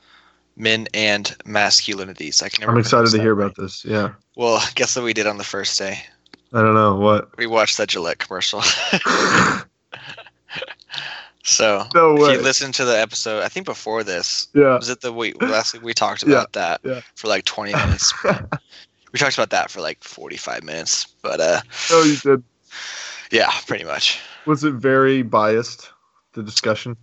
[SPEAKER 2] men and masculinities. I can never.
[SPEAKER 3] I'm excited to hear
[SPEAKER 2] right.
[SPEAKER 3] about this. Yeah.
[SPEAKER 2] Well, guess what we did on the first day?
[SPEAKER 3] I don't know what.
[SPEAKER 2] We watched that Gillette commercial. so
[SPEAKER 3] no
[SPEAKER 2] if you listen to the episode, I think before this
[SPEAKER 3] yeah.
[SPEAKER 2] was it the week last week we talked
[SPEAKER 3] Yeah,
[SPEAKER 2] about that
[SPEAKER 3] yeah.
[SPEAKER 2] for like 20 minutes. we talked about that for like 45 minutes, but uh,
[SPEAKER 3] oh, you did.
[SPEAKER 2] yeah, pretty much.
[SPEAKER 3] Was it very biased? The discussion.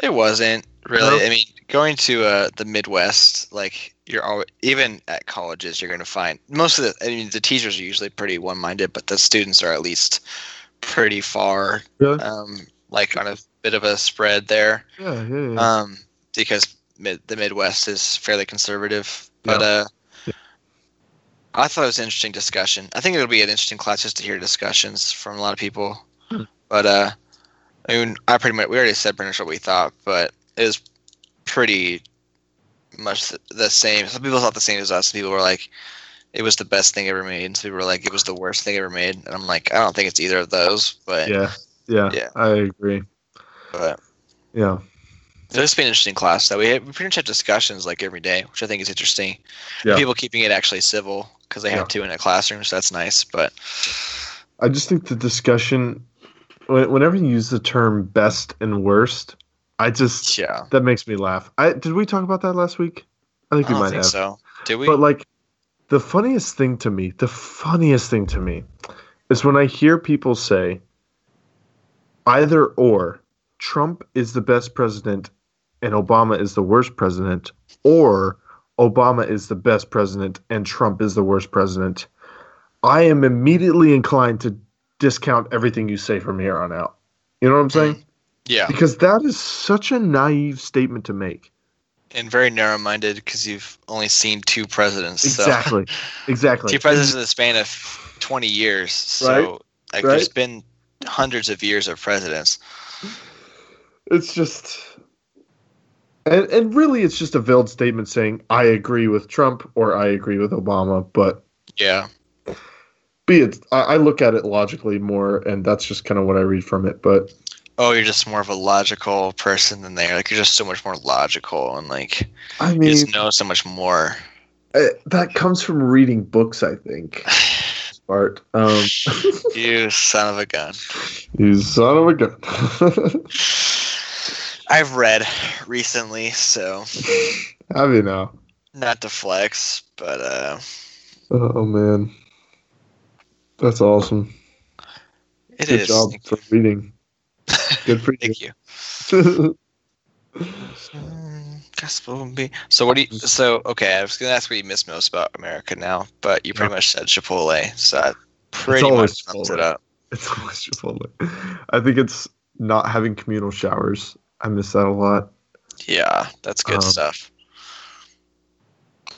[SPEAKER 2] It wasn't really.
[SPEAKER 3] No?
[SPEAKER 2] I mean, going to uh, the Midwest, like you're always, even at colleges, you're going to find most of the. I mean, the teachers are usually pretty one-minded, but the students are at least pretty far,
[SPEAKER 3] Really?
[SPEAKER 2] um, like on a bit of a spread there,
[SPEAKER 3] Yeah. Yeah. yeah.
[SPEAKER 2] um, because mid, the Midwest is fairly conservative. But
[SPEAKER 3] Yeah.
[SPEAKER 2] uh, I thought it was an interesting discussion. I think it'll be an interesting class just to hear discussions from a lot of people.
[SPEAKER 3] Hmm.
[SPEAKER 2] But uh, I mean, I pretty much we already said pretty much what we thought, but it was pretty much the, same. Some people thought the same as us. Some people were like, it was the best thing ever made. And some people were like, it was the worst thing ever made. And I'm like, I don't think it's either of those. But
[SPEAKER 3] yeah. Yeah.
[SPEAKER 2] yeah.
[SPEAKER 3] I agree.
[SPEAKER 2] but
[SPEAKER 3] Yeah.
[SPEAKER 2] it'll just be an interesting class. That we have, we pretty much have discussions like every day, which I think is interesting.
[SPEAKER 3] Yeah.
[SPEAKER 2] People keeping it actually civil because they
[SPEAKER 3] Yeah.
[SPEAKER 2] have to in a classroom, so that's nice. But
[SPEAKER 3] I just think the discussion whenever you use the term best and worst, I just
[SPEAKER 2] Yeah.
[SPEAKER 3] that makes me laugh. I did we talk about that last week? I think
[SPEAKER 2] I
[SPEAKER 3] we might
[SPEAKER 2] think
[SPEAKER 3] have.
[SPEAKER 2] so. Did we?
[SPEAKER 3] But like the funniest thing to me, the funniest thing to me is when I hear people say either or Trump is the best president and Obama is the worst president or Obama is the best president and Trump is the worst president. I am immediately inclined to discount everything you say from here on out. You know what I'm saying?
[SPEAKER 2] Yeah.
[SPEAKER 3] Because that is such a naive statement to make.
[SPEAKER 2] And very narrow minded because you've only seen two presidents.
[SPEAKER 3] Exactly. Exactly.
[SPEAKER 2] Two presidents in the span of 20 years. So,
[SPEAKER 3] Right.
[SPEAKER 2] like,
[SPEAKER 3] Right.
[SPEAKER 2] there's been hundreds of years of presidents.
[SPEAKER 3] it's just and and really it's just a veiled statement saying I agree with Trump or I agree with Obama, but
[SPEAKER 2] Yeah.
[SPEAKER 3] be it I, I look at it logically more and that's just kind of what I read from it. But
[SPEAKER 2] Oh, you're just more of a logical person than they are. Like, you're just so much more logical and, like,
[SPEAKER 3] I
[SPEAKER 2] you
[SPEAKER 3] mean
[SPEAKER 2] just know so much more.
[SPEAKER 3] uh, that comes from reading books, I think. Bart. Um
[SPEAKER 2] you son of a gun.
[SPEAKER 3] you son of a gun.
[SPEAKER 2] I've read recently, so
[SPEAKER 3] Have you now?
[SPEAKER 2] not to flex, but uh,
[SPEAKER 3] Oh man. That's awesome.
[SPEAKER 2] it
[SPEAKER 3] Good
[SPEAKER 2] is.
[SPEAKER 3] job for reading. Good for
[SPEAKER 2] Thank you.
[SPEAKER 3] you.
[SPEAKER 2] Gospel be- So what do you? So okay, I was gonna ask what you miss most about America now, but you pretty much said Chipotle, so that pretty much sums it up.
[SPEAKER 3] It's always Chipotle. I think it's not having communal showers. I miss that a lot.
[SPEAKER 2] Yeah, that's good
[SPEAKER 3] Um,
[SPEAKER 2] stuff.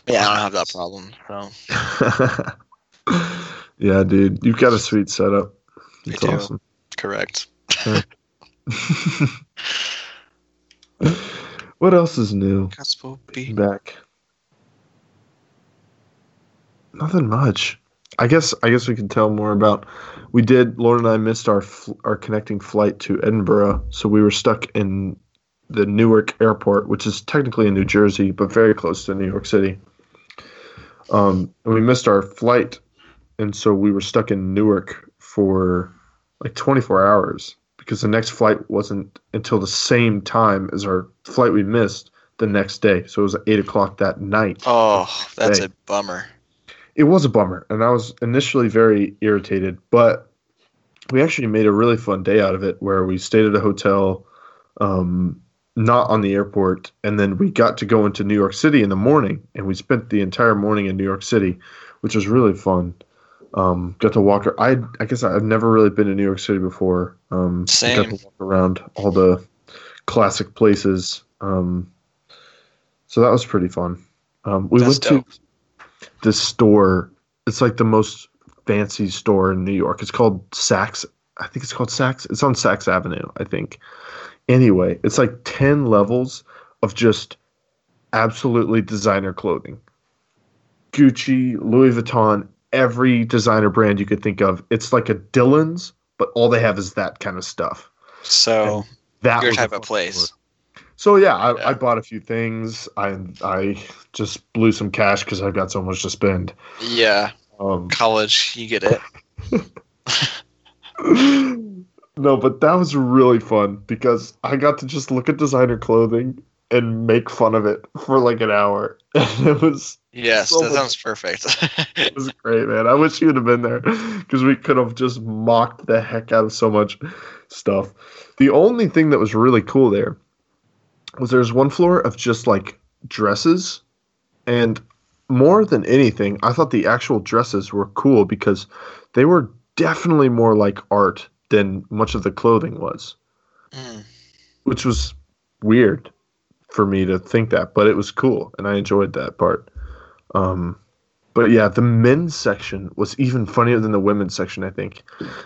[SPEAKER 2] Yeah, I don't have that problem. So
[SPEAKER 3] yeah, dude, you've got a sweet setup. It's awesome.
[SPEAKER 2] correct.
[SPEAKER 3] what else is new?
[SPEAKER 2] Gospel.
[SPEAKER 3] Back. Nothing much. I guess. I guess we can tell more about. We did. Lauren and I missed our our connecting flight to Edinburgh, so we were stuck in the Newark airport, which is technically in New Jersey, but very close to New York City. Um, and we missed our flight, and so we were stuck in Newark for like 24 hours because the next flight wasn't until the same time as our flight we missed the next day. So it was eight o'clock that night.
[SPEAKER 2] Oh, that's
[SPEAKER 3] Hey.
[SPEAKER 2] a bummer.
[SPEAKER 3] It was a bummer, and I was initially very irritated, but we actually made a really fun day out of it where we stayed at a hotel, um, not on the airport, and then we got to go into New York City in the morning, and we spent the entire morning in New York City, which was really fun. Um, got to walk. I I guess I've never really been to New York City before. Um, Got
[SPEAKER 2] Same.
[SPEAKER 3] to walk around all the classic places. Um, so that was pretty fun. Um, we
[SPEAKER 2] That's
[SPEAKER 3] went
[SPEAKER 2] dope.
[SPEAKER 3] to this store. It's like the most fancy store in New York. It's called Saks. I think it's called Saks. It's on Saks Avenue, I think. Anyway, it's like 10 levels of just absolutely designer clothing. Gucci, Louis Vuitton, every designer brand you could think of. It's like a Dillard's, but all they have is that kind of stuff.
[SPEAKER 2] So
[SPEAKER 3] That
[SPEAKER 2] your type of place.
[SPEAKER 3] So yeah, I,
[SPEAKER 2] Yeah.
[SPEAKER 3] I bought a few things. I I just blew some cash because I've got so much to spend.
[SPEAKER 2] Yeah,
[SPEAKER 3] Um,
[SPEAKER 2] college, you get it.
[SPEAKER 3] no, but that was really fun because I got to just look at designer clothing and make fun of it for like an hour. And it was
[SPEAKER 2] Yes,
[SPEAKER 3] So
[SPEAKER 2] that
[SPEAKER 3] much-
[SPEAKER 2] sounds perfect.
[SPEAKER 3] it was great, man. I wish you'd have been there because we could have just mocked the heck out of so much stuff. The only thing that was really cool there was there's one floor of just like dresses, and more than anything, I thought the actual dresses were cool because they were definitely more like art than much of the clothing was,
[SPEAKER 2] Mm.
[SPEAKER 3] which was weird for me to think that, but it was cool and I enjoyed that part. Um, but yeah, the men's section was even funnier than the women's section, I think,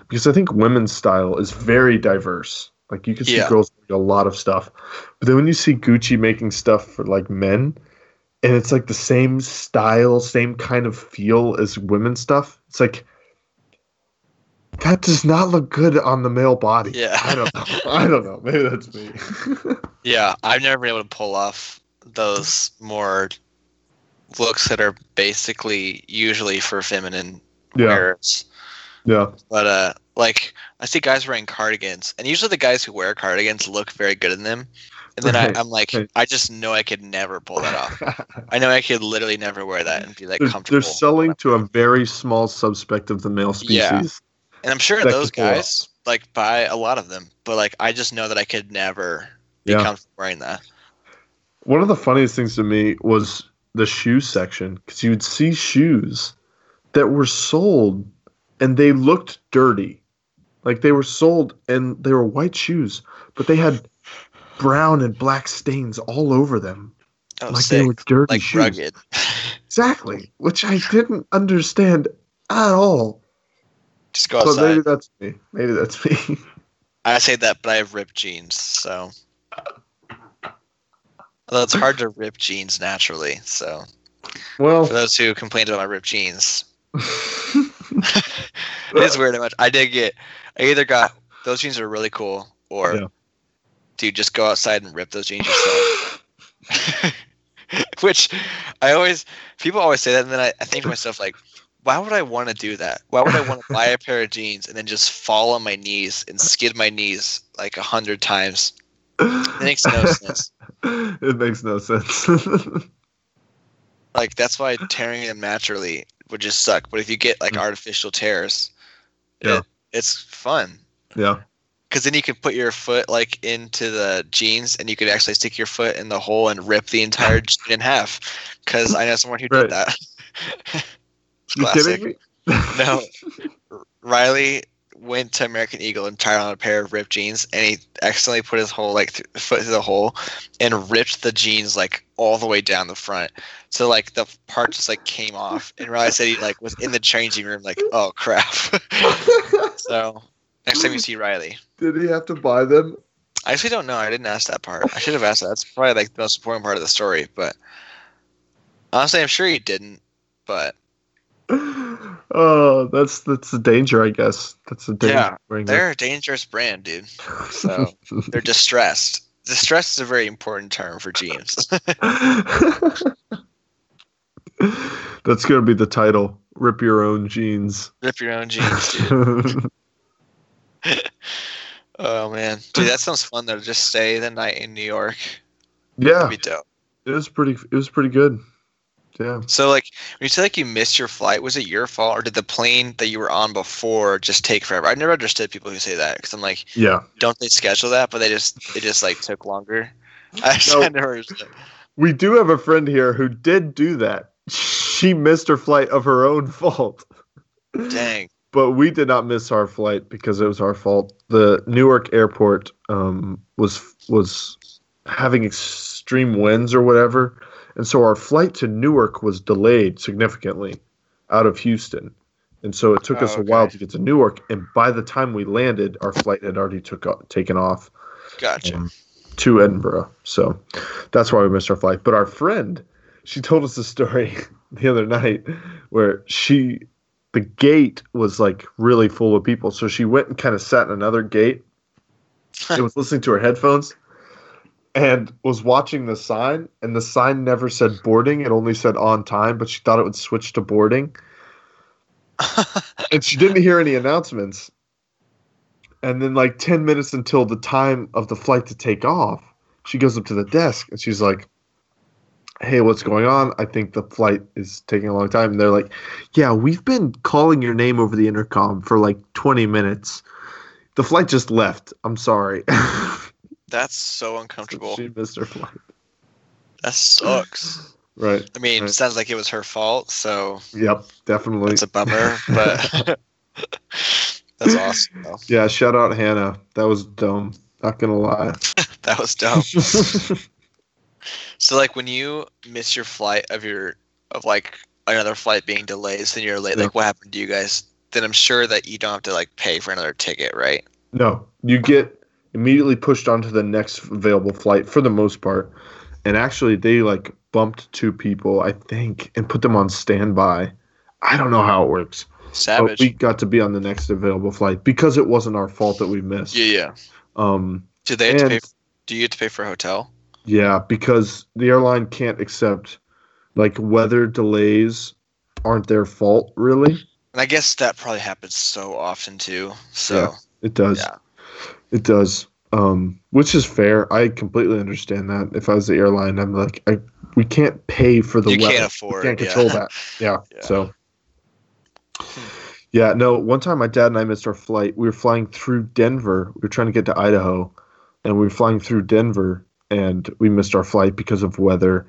[SPEAKER 3] because I think women's style is very diverse. Like you can see
[SPEAKER 2] Yeah.
[SPEAKER 3] girls make a lot of stuff, but then when you see Gucci making stuff for like men, and it's like the same style, same kind of feel as women's stuff, it's like that does not look good on the male body.
[SPEAKER 2] Yeah.
[SPEAKER 3] I don't know. I don't know. Maybe that's me.
[SPEAKER 2] Yeah, I've never been able to pull off those more looks that are basically usually for feminine
[SPEAKER 3] yeah.
[SPEAKER 2] wearers.
[SPEAKER 3] Yeah.
[SPEAKER 2] But uh, like I see guys wearing cardigans, and usually the guys who wear cardigans look very good in them. And then
[SPEAKER 3] Right,
[SPEAKER 2] I, I'm like,
[SPEAKER 3] right.
[SPEAKER 2] I just know I could never pull that off. I know I could literally never wear that and be like
[SPEAKER 3] they're,
[SPEAKER 2] comfortable.
[SPEAKER 3] they're selling to a very small subspect of the male species.
[SPEAKER 2] Yeah. and I'm sure those
[SPEAKER 3] off.
[SPEAKER 2] guys like buy a lot of them, but like I just know that I could never be
[SPEAKER 3] Yeah.
[SPEAKER 2] comfortable wearing that.
[SPEAKER 3] One of the funniest things to me was the shoe section because you'd see shoes that were sold and they looked dirty. Like they were sold and they were white shoes, but they had brown and black stains all over them.
[SPEAKER 2] Oh,
[SPEAKER 3] like
[SPEAKER 2] sick.
[SPEAKER 3] they were dirty
[SPEAKER 2] like
[SPEAKER 3] shoes.
[SPEAKER 2] rugged.
[SPEAKER 3] Exactly. Which I didn't understand at all.
[SPEAKER 2] just go
[SPEAKER 3] But maybe that's me. Maybe that's me.
[SPEAKER 2] I say that, but I have ripped jeans, so. Although it's hard to rip jeans naturally, so
[SPEAKER 3] well,
[SPEAKER 2] for those who complained about my ripped jeans, it is weird how much I did get. I either got those jeans are really cool, or
[SPEAKER 3] Yeah.
[SPEAKER 2] dude, just go outside and rip those jeans yourself. Which I always people always say that, and then I, I think to myself like, why would I want to do that? Why would I want to buy a pair of jeans and then just fall on my knees and skid my knees like a hundred times? It makes no sense.
[SPEAKER 3] it makes no sense.
[SPEAKER 2] Like that's why tearing them naturally would just suck. But if you get like
[SPEAKER 3] Mm.
[SPEAKER 2] artificial tears,
[SPEAKER 3] Yeah.
[SPEAKER 2] it, it's fun.
[SPEAKER 3] yeah.
[SPEAKER 2] because then you can put your foot like into the jeans and you could actually stick your foot in the hole and rip the entire jean in half because i know someone who
[SPEAKER 3] Right.
[SPEAKER 2] did that
[SPEAKER 3] You
[SPEAKER 2] classic.
[SPEAKER 3] kidding me?
[SPEAKER 2] no riley went to american eagle and tried on a pair of ripped jeans and he accidentally put his whole like th- foot through the hole and ripped the jeans like all the way down the front so like the part just like came off and riley said he like was in the changing room like oh crap so next time you see riley
[SPEAKER 3] Did he have to buy them?
[SPEAKER 2] I actually don't know. I didn't ask that part. I should have asked that. That's probably like the most important part of the story. But honestly, I'm sure he didn't. But
[SPEAKER 3] Oh, that's that's the danger, I guess. That's the danger.
[SPEAKER 2] Yeah, they're a dangerous brand, dude. So they're distressed. Distressed is a very important term for jeans.
[SPEAKER 3] that's gonna be the title. Rip your own jeans.
[SPEAKER 2] Rip your own jeans, dude. Oh man, dude, that sounds fun though. to Just stay the night in New York.
[SPEAKER 3] yeah,
[SPEAKER 2] That'd be dope.
[SPEAKER 3] it was pretty. It was pretty good. Yeah.
[SPEAKER 2] So like, when you say like you missed your flight, was it your fault or did the plane that you were on before just take forever? I never understood people who say that because I'm like,
[SPEAKER 3] Yeah.
[SPEAKER 2] don't they schedule that? But they just they just like took longer. I just
[SPEAKER 3] No.
[SPEAKER 2] I never understood.
[SPEAKER 3] We do have a friend here who did do that. She missed her flight of her own fault.
[SPEAKER 2] Dang.
[SPEAKER 3] but we did not miss our flight because it was our fault. The Newark airport um, was was having extreme winds or whatever, and so our flight to Newark was delayed significantly out of Houston, and so it took
[SPEAKER 2] Oh,
[SPEAKER 3] us a
[SPEAKER 2] okay.
[SPEAKER 3] while to get to Newark. And by the time we landed, our flight had already took o- taken off
[SPEAKER 2] Gotcha.
[SPEAKER 3] um, to Edinburgh. So that's why we missed our flight. But our friend, she told us a story the other night where she, the gate was like really full of people. So she went and kind of sat in another gate She was listening to her headphones and was watching the sign. And the sign never said boarding, it only said on time, but she thought it would switch to boarding. and she didn't hear any announcements. And then, like 10 minutes until the time of the flight to take off, she goes up to the desk and she's like, Hey, what's going on? I think the flight is taking a long time. And they're like, Yeah, we've been calling your name over the intercom for like 20 minutes. The flight just left. I'm sorry.
[SPEAKER 2] That's so uncomfortable.
[SPEAKER 3] she missed her flight.
[SPEAKER 2] That sucks.
[SPEAKER 3] Right.
[SPEAKER 2] I mean, it
[SPEAKER 3] Right.
[SPEAKER 2] sounds like it was her fault, so
[SPEAKER 3] Yep. Definitely.
[SPEAKER 2] it's a bummer. But that's awesome. Though.
[SPEAKER 3] yeah. Shout out Hannah. That was dumb. Not to lie.
[SPEAKER 2] That was dumb. So like when you miss your flight of your of like another flight being delayed, so you're late.
[SPEAKER 3] Yeah.
[SPEAKER 2] Like what happened to you guys? Then I'm sure that you don't have to like pay for another ticket, right?
[SPEAKER 3] No, you get immediately pushed onto the next available flight for the most part. And actually, they like bumped two people, I think, and put them on standby. I don't know how it works. But
[SPEAKER 2] Savage.
[SPEAKER 3] we got to be on the next available flight because it wasn't our fault that we missed.
[SPEAKER 2] yeah, yeah.
[SPEAKER 3] Um,
[SPEAKER 2] Do they have to
[SPEAKER 3] and
[SPEAKER 2] pay? Do you have to pay for a hotel?
[SPEAKER 3] yeah, because the airline can't accept like weather delays aren't their fault really.
[SPEAKER 2] And I guess that probably happens so often too. So
[SPEAKER 3] Yeah. It does.
[SPEAKER 2] Yeah.
[SPEAKER 3] It does. Um, which is fair. I completely understand that. If I was the airline, I'm like, I we can't pay for the
[SPEAKER 2] you
[SPEAKER 3] weather.
[SPEAKER 2] can't afford.
[SPEAKER 3] we can't
[SPEAKER 2] yeah.
[SPEAKER 3] control that. Yeah.
[SPEAKER 2] Yeah.
[SPEAKER 3] So. Yeah. No. One time, my dad and I missed our flight. We were flying through Denver. We were trying to get to Idaho, and we were flying through Denver, and we missed our flight because of weather,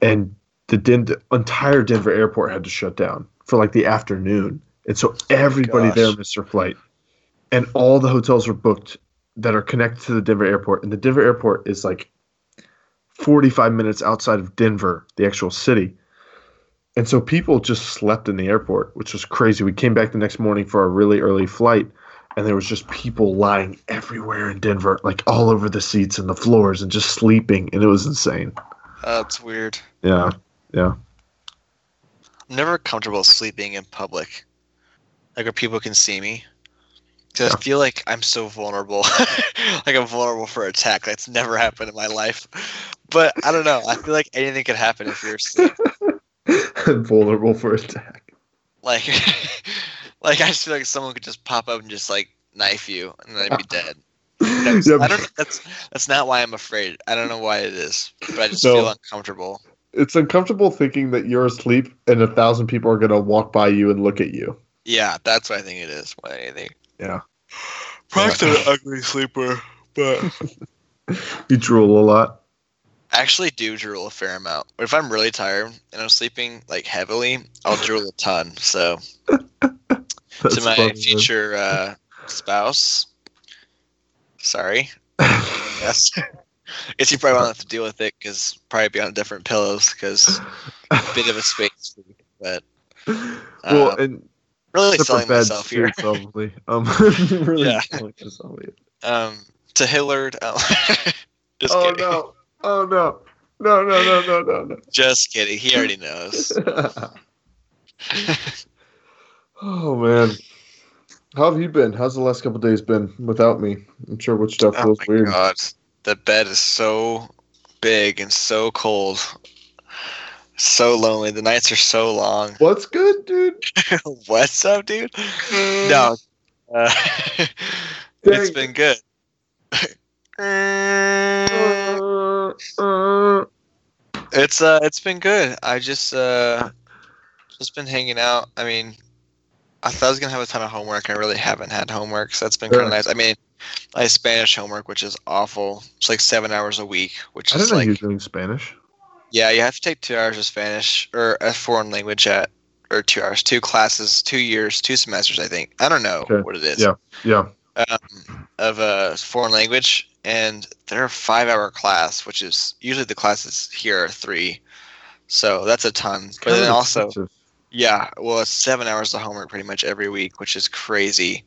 [SPEAKER 3] and the Den- entire Denver airport had to shut down for like the afternoon, and so everybody
[SPEAKER 2] gosh.
[SPEAKER 3] there missed their flight, and all the hotels were booked that are connected to the Denver airport, and the Denver airport is like 45 minutes outside of Denver, the actual city. And so people just slept in the airport, which was crazy. We came back the next morning for a really early flight, and there was just people lying everywhere in Denver, like all over the seats and the floors, and just sleeping, and it was insane.
[SPEAKER 2] Oh, that's weird.
[SPEAKER 3] Yeah, yeah.
[SPEAKER 2] I'm never comfortable sleeping in public, like where people can see me. Because
[SPEAKER 3] Yeah.
[SPEAKER 2] I feel like I'm so vulnerable, like I'm vulnerable for attack. That's never happened in my life. But I don't know. I feel like anything could happen if you're asleep.
[SPEAKER 3] Vulnerable for attack.
[SPEAKER 2] Like, like I just feel like someone could just pop up and just like knife you, and then I'd be dead.
[SPEAKER 3] Yeah,
[SPEAKER 2] I don't. That's that's not why I'm afraid. I don't know why it is, but I just
[SPEAKER 3] No.
[SPEAKER 2] feel uncomfortable.
[SPEAKER 3] it's uncomfortable thinking that you're asleep and a thousand people are gonna walk by you and look at you.
[SPEAKER 2] Yeah, that's what I think it is. More than anything.
[SPEAKER 3] Yeah.
[SPEAKER 2] Probably an ugly sleeper, but
[SPEAKER 3] You drool a lot.
[SPEAKER 2] I actually do drool a fair amount. But if I'm really tired and I'm sleeping like heavily, I'll drool a ton. So to my
[SPEAKER 3] funny,
[SPEAKER 2] future uh, spouse, sorry. Yes. Guess you probably won't have to deal with it because probably be on different pillows because a bit of a space for you. But
[SPEAKER 3] well,
[SPEAKER 2] uh,
[SPEAKER 3] and
[SPEAKER 2] really selling myself here.
[SPEAKER 3] probably. Um, really
[SPEAKER 2] Yeah.
[SPEAKER 3] selling yourself here.
[SPEAKER 2] Um, to Hillard. Oh, just
[SPEAKER 3] oh
[SPEAKER 2] kidding.
[SPEAKER 3] no! Oh no! No! No! No! No! No!
[SPEAKER 2] Just kidding. He already knows.
[SPEAKER 3] Oh man, how have you been? How's the last couple days been without me? I'm sure which stuff
[SPEAKER 2] oh
[SPEAKER 3] feels
[SPEAKER 2] my
[SPEAKER 3] weird.
[SPEAKER 2] god, the bed is so big and so cold, so lonely. The nights are so long.
[SPEAKER 3] What's good, dude?
[SPEAKER 2] What's up, dude? No, uh, it's been good. It's uh, it's been good. I just uh, just been hanging out. I mean, I thought I was gonna have a ton of homework. I really haven't had homework, so that's been kind of nice. I mean, I have Spanish homework, which is awful. It's like seven hours a week, which
[SPEAKER 3] I
[SPEAKER 2] is like
[SPEAKER 3] doing Spanish.
[SPEAKER 2] Yeah, you have to take two hours of Spanish or a foreign language at or two hours, two classes, two years, two semesters. I think I don't know
[SPEAKER 3] Okay.
[SPEAKER 2] what it is.
[SPEAKER 3] Yeah. Yeah.
[SPEAKER 2] Um, of a foreign language, and they're a five-hour class, which is usually the classes here are three, so that's a ton. But then also,
[SPEAKER 3] expensive.
[SPEAKER 2] yeah, well, it's seven hours of homework pretty much every week, which is crazy.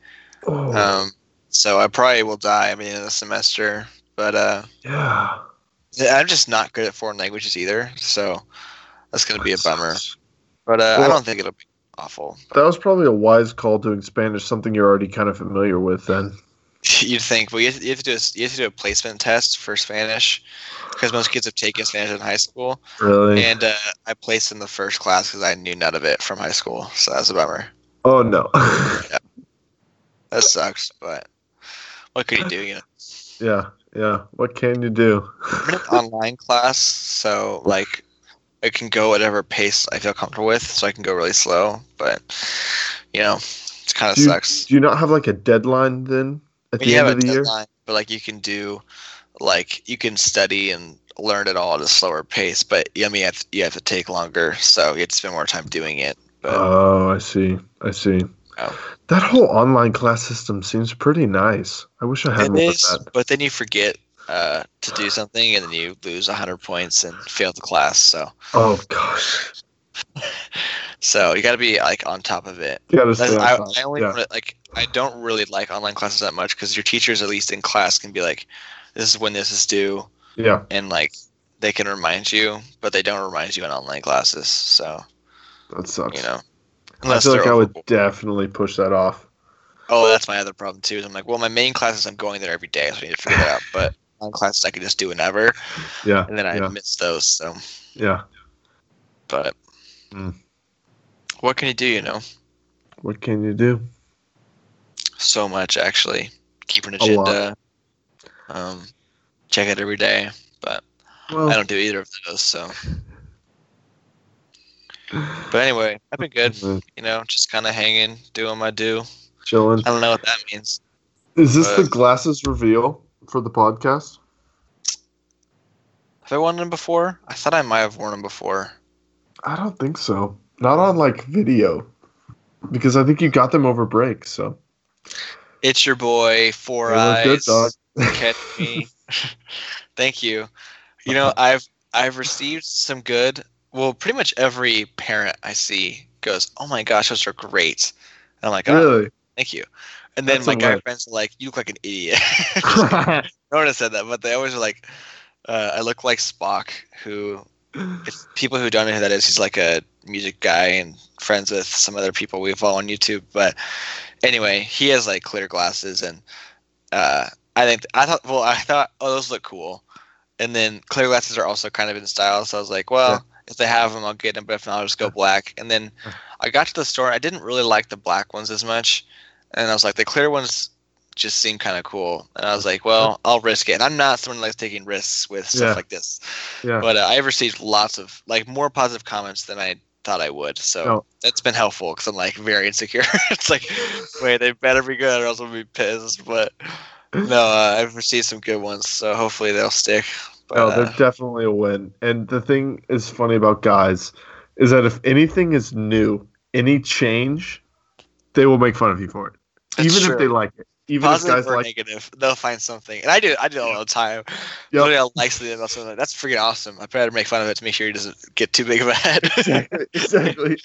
[SPEAKER 3] Oh,
[SPEAKER 2] Um, so I probably will die at the end of the semester, but uh,
[SPEAKER 3] yeah.
[SPEAKER 2] I'm just not good at foreign languages either, so that's gonna be a bummer. But uh, I don't think it'll be awful.
[SPEAKER 3] That was probably a wise call doing Spanish, something you're already kind of familiar with. Then.
[SPEAKER 2] You'd think, well, you have, you have to do a, you have to do a placement test for Spanish because most kids have taken Spanish in high school,
[SPEAKER 3] Really?
[SPEAKER 2] and uh, I placed in the first class because I knew none of it from high school, so that's a bummer.
[SPEAKER 3] oh no.
[SPEAKER 2] That sucks, but what could you do? You know,
[SPEAKER 3] yeah. Yeah. What can you do?
[SPEAKER 2] I'm in an online class, so like I can go whatever pace I feel comfortable with, so I can go really slow. But you know, it kind of sucks.
[SPEAKER 3] do you not have like a deadline then at
[SPEAKER 2] I
[SPEAKER 3] the
[SPEAKER 2] mean,
[SPEAKER 3] end of the year?
[SPEAKER 2] but like you can do, like you can study and learn it all at a slower pace. But I mean, you have, you have to take longer, so you have to spend more time doing it. But
[SPEAKER 3] Oh, I see. I see.
[SPEAKER 2] Oh.
[SPEAKER 3] That whole online class system seems pretty nice. I wish I had
[SPEAKER 2] it
[SPEAKER 3] more of that.
[SPEAKER 2] But then you forget uh, to do something, and then you lose hundred points and fail the class. So,
[SPEAKER 3] Oh gosh.
[SPEAKER 2] so you got to be like on top of it.
[SPEAKER 3] You gotta stay
[SPEAKER 2] I. I only
[SPEAKER 3] yeah.
[SPEAKER 2] wanna- like I don't really like online classes that much because your teachers, at least in class, can be like, "This is when this is due,"
[SPEAKER 3] yeah.
[SPEAKER 2] and like they can remind you, but they don't remind you in online classes. So
[SPEAKER 3] That sucks.
[SPEAKER 2] you know,
[SPEAKER 3] I feel like I would definitely push that off.
[SPEAKER 2] Oh, that's my other problem too. Is I'm like, well, my main classes I'm going there every day, so I need to figure that out. But on classes I can just do whenever,
[SPEAKER 3] Yeah.
[SPEAKER 2] and then I
[SPEAKER 3] yeah.
[SPEAKER 2] miss those. So,
[SPEAKER 3] Yeah.
[SPEAKER 2] but
[SPEAKER 3] Mm.
[SPEAKER 2] what can you do? You know,
[SPEAKER 3] what can you do?
[SPEAKER 2] So much actually. Keep an agenda. Um, check it every day, but
[SPEAKER 3] Well,
[SPEAKER 2] I don't do either of those. So, but anyway, I've been good. Mm-hmm. You know, just kind of hanging, doing my do.
[SPEAKER 3] chilling.
[SPEAKER 2] I don't know what that means.
[SPEAKER 3] Is this the glasses reveal for the podcast?
[SPEAKER 2] Have I worn them before? I thought I might have worn them before.
[SPEAKER 3] I don't think so. Not on like video, because I think you got them over break. So
[SPEAKER 2] It's your boy, Four
[SPEAKER 3] They
[SPEAKER 2] Eyes.
[SPEAKER 3] good, dog.
[SPEAKER 2] Catch me. Thank you. You know, I've I've received some good. Well, pretty much every parent I see goes, "Oh my gosh, those are great." And I'm like, "Oh,
[SPEAKER 3] really,
[SPEAKER 2] thank you." And then
[SPEAKER 3] That's
[SPEAKER 2] my guy friends are like, "You look like an idiot." no one has said that, but they always are like, uh, "I look like Spock." Who, if people who don't know who that is, he's like a music guy and friends with some other people we follow on YouTube. But anyway, he has like clear glasses, and uh, I think I thought, well, I thought, oh, those look cool. And then clear glasses are also kind of in style, so I was like, well,
[SPEAKER 3] Yeah.
[SPEAKER 2] If they have them, I'll get them. But if not, I'll just go black. And then I got to the store. I didn't really like the black ones as much, and I was like, the clear ones just seem kind of cool. And I was like, well, I'll risk it. And I'm not someone that likes taking risks with stuff
[SPEAKER 3] Yeah.
[SPEAKER 2] like this.
[SPEAKER 3] yeah.
[SPEAKER 2] But uh, I've received lots of like more positive comments than I thought I would. So
[SPEAKER 3] No.
[SPEAKER 2] that's been helpful because I'm like very insecure. it's like, wait, they better be good or else I'll be pissed. But no, uh, I've received some good ones, so hopefully they'll stick. But,
[SPEAKER 3] No,
[SPEAKER 2] uh,
[SPEAKER 3] they're definitely a win. And the thing is funny about guys is that if anything is new, any change, they will make fun of you for it, even
[SPEAKER 2] true.
[SPEAKER 3] if they like it. Even
[SPEAKER 2] positive
[SPEAKER 3] if guys
[SPEAKER 2] or
[SPEAKER 3] like,
[SPEAKER 2] negative, they'll find something. And I do, I do it all the time.
[SPEAKER 3] Yep.
[SPEAKER 2] Literally, I'll like something about something. like, That's freaking awesome. I better make fun of it to make sure he doesn't get too big of a head.
[SPEAKER 3] exactly, exactly.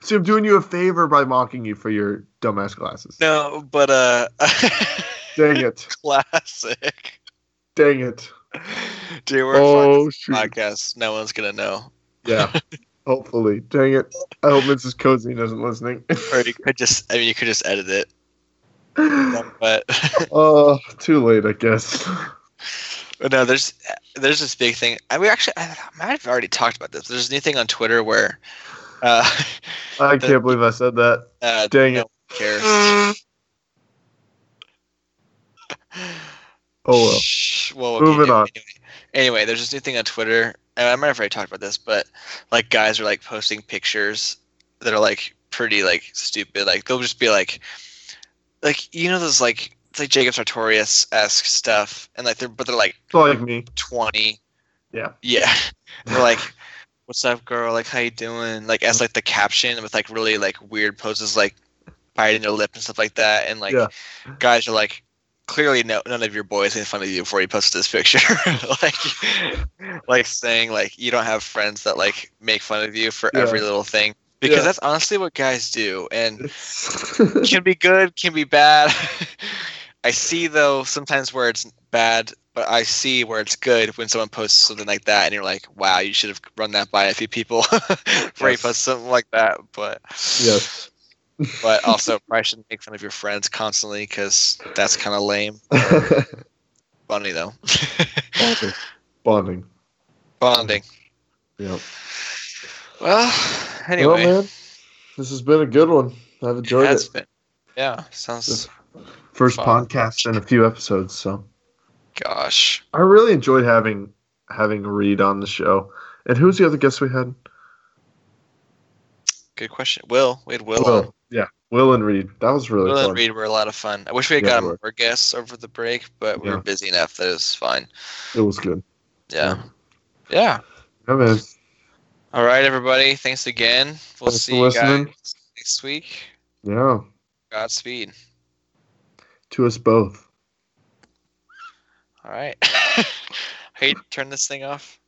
[SPEAKER 3] So I'm doing you a favor by mocking you for your dumbass glasses.
[SPEAKER 2] no, but uh,
[SPEAKER 3] Dang it!
[SPEAKER 2] classic.
[SPEAKER 3] Dang it!
[SPEAKER 2] Dude, we're
[SPEAKER 3] Oh
[SPEAKER 2] podcast. No one's gonna know.
[SPEAKER 3] Yeah. Hopefully. Dang it! I hope Mrs. Cozy isn't listening.
[SPEAKER 2] Or you could just, I mean, you could just edit it. But,
[SPEAKER 3] Oh, too late, I guess.
[SPEAKER 2] but no, there's there's this big thing. I we actually, I might have already talked about this. There's a new thing on Twitter where, uh,
[SPEAKER 3] I can't believe I said that.
[SPEAKER 2] uh
[SPEAKER 3] Dang
[SPEAKER 2] no
[SPEAKER 3] it.
[SPEAKER 2] cares.
[SPEAKER 3] Oh well.
[SPEAKER 2] Well,
[SPEAKER 3] Moving on.
[SPEAKER 2] Anyway, anyway, there's this new thing on Twitter, and I might have already talked about this, but like guys are like posting pictures that are like pretty like stupid. Like they'll just be like, like you know those like it's like Jacob Sartorius esque stuff, and like they're but they're like
[SPEAKER 3] It's like me.
[SPEAKER 2] 20.
[SPEAKER 3] Yeah.
[SPEAKER 2] Yeah. They're like, "What's up, girl? Like, how you doing?" Like as like the caption with like really like weird poses, like biting their lip and stuff like that, and like
[SPEAKER 3] Yeah.
[SPEAKER 2] guys are like. Clearly, no, none of your boys made fun of you before you posted this picture. like, like saying like you don't have friends that like make fun of you for
[SPEAKER 3] Yeah.
[SPEAKER 2] every little thing because
[SPEAKER 3] Yeah.
[SPEAKER 2] that's honestly what guys do, and can be good, can be bad. I see though sometimes where it's bad, but I see where it's good when someone posts something like that, and you're like, "Wow, you should have run that by a few people before you post something like that." But
[SPEAKER 3] yes.
[SPEAKER 2] But also, probably shouldn't make fun of your friends constantly because that's kind of lame. Funny though,
[SPEAKER 3] Bonding. Bonding.
[SPEAKER 2] bonding.
[SPEAKER 3] Yep.
[SPEAKER 2] Well, anyway,
[SPEAKER 3] Well, man, this has been a good one. I've enjoyed
[SPEAKER 2] has
[SPEAKER 3] it.
[SPEAKER 2] been. Yeah, sounds.
[SPEAKER 3] First
[SPEAKER 2] fun.
[SPEAKER 3] podcast in a few episodes, so
[SPEAKER 2] Gosh,
[SPEAKER 3] I really enjoyed having having Reed on the show. And who's the other guest we had?
[SPEAKER 2] Good question. Will we had Will?
[SPEAKER 3] Will. Yeah, Will and Reed. That was really
[SPEAKER 2] Will
[SPEAKER 3] fun.
[SPEAKER 2] and Reed were a lot of fun. I wish we had
[SPEAKER 3] Yeah,
[SPEAKER 2] got more guests over the break, but we
[SPEAKER 3] Yeah.
[SPEAKER 2] were busy enough that it was fine.
[SPEAKER 3] It was good.
[SPEAKER 2] Yeah. Yeah.
[SPEAKER 3] Yeah, man.
[SPEAKER 2] All right, everybody. Thanks again. We'll
[SPEAKER 3] Thanks
[SPEAKER 2] see you
[SPEAKER 3] listening.
[SPEAKER 2] guys next week.
[SPEAKER 3] Yeah,
[SPEAKER 2] Godspeed.
[SPEAKER 3] to us both.
[SPEAKER 2] All right. hey, turn this thing off.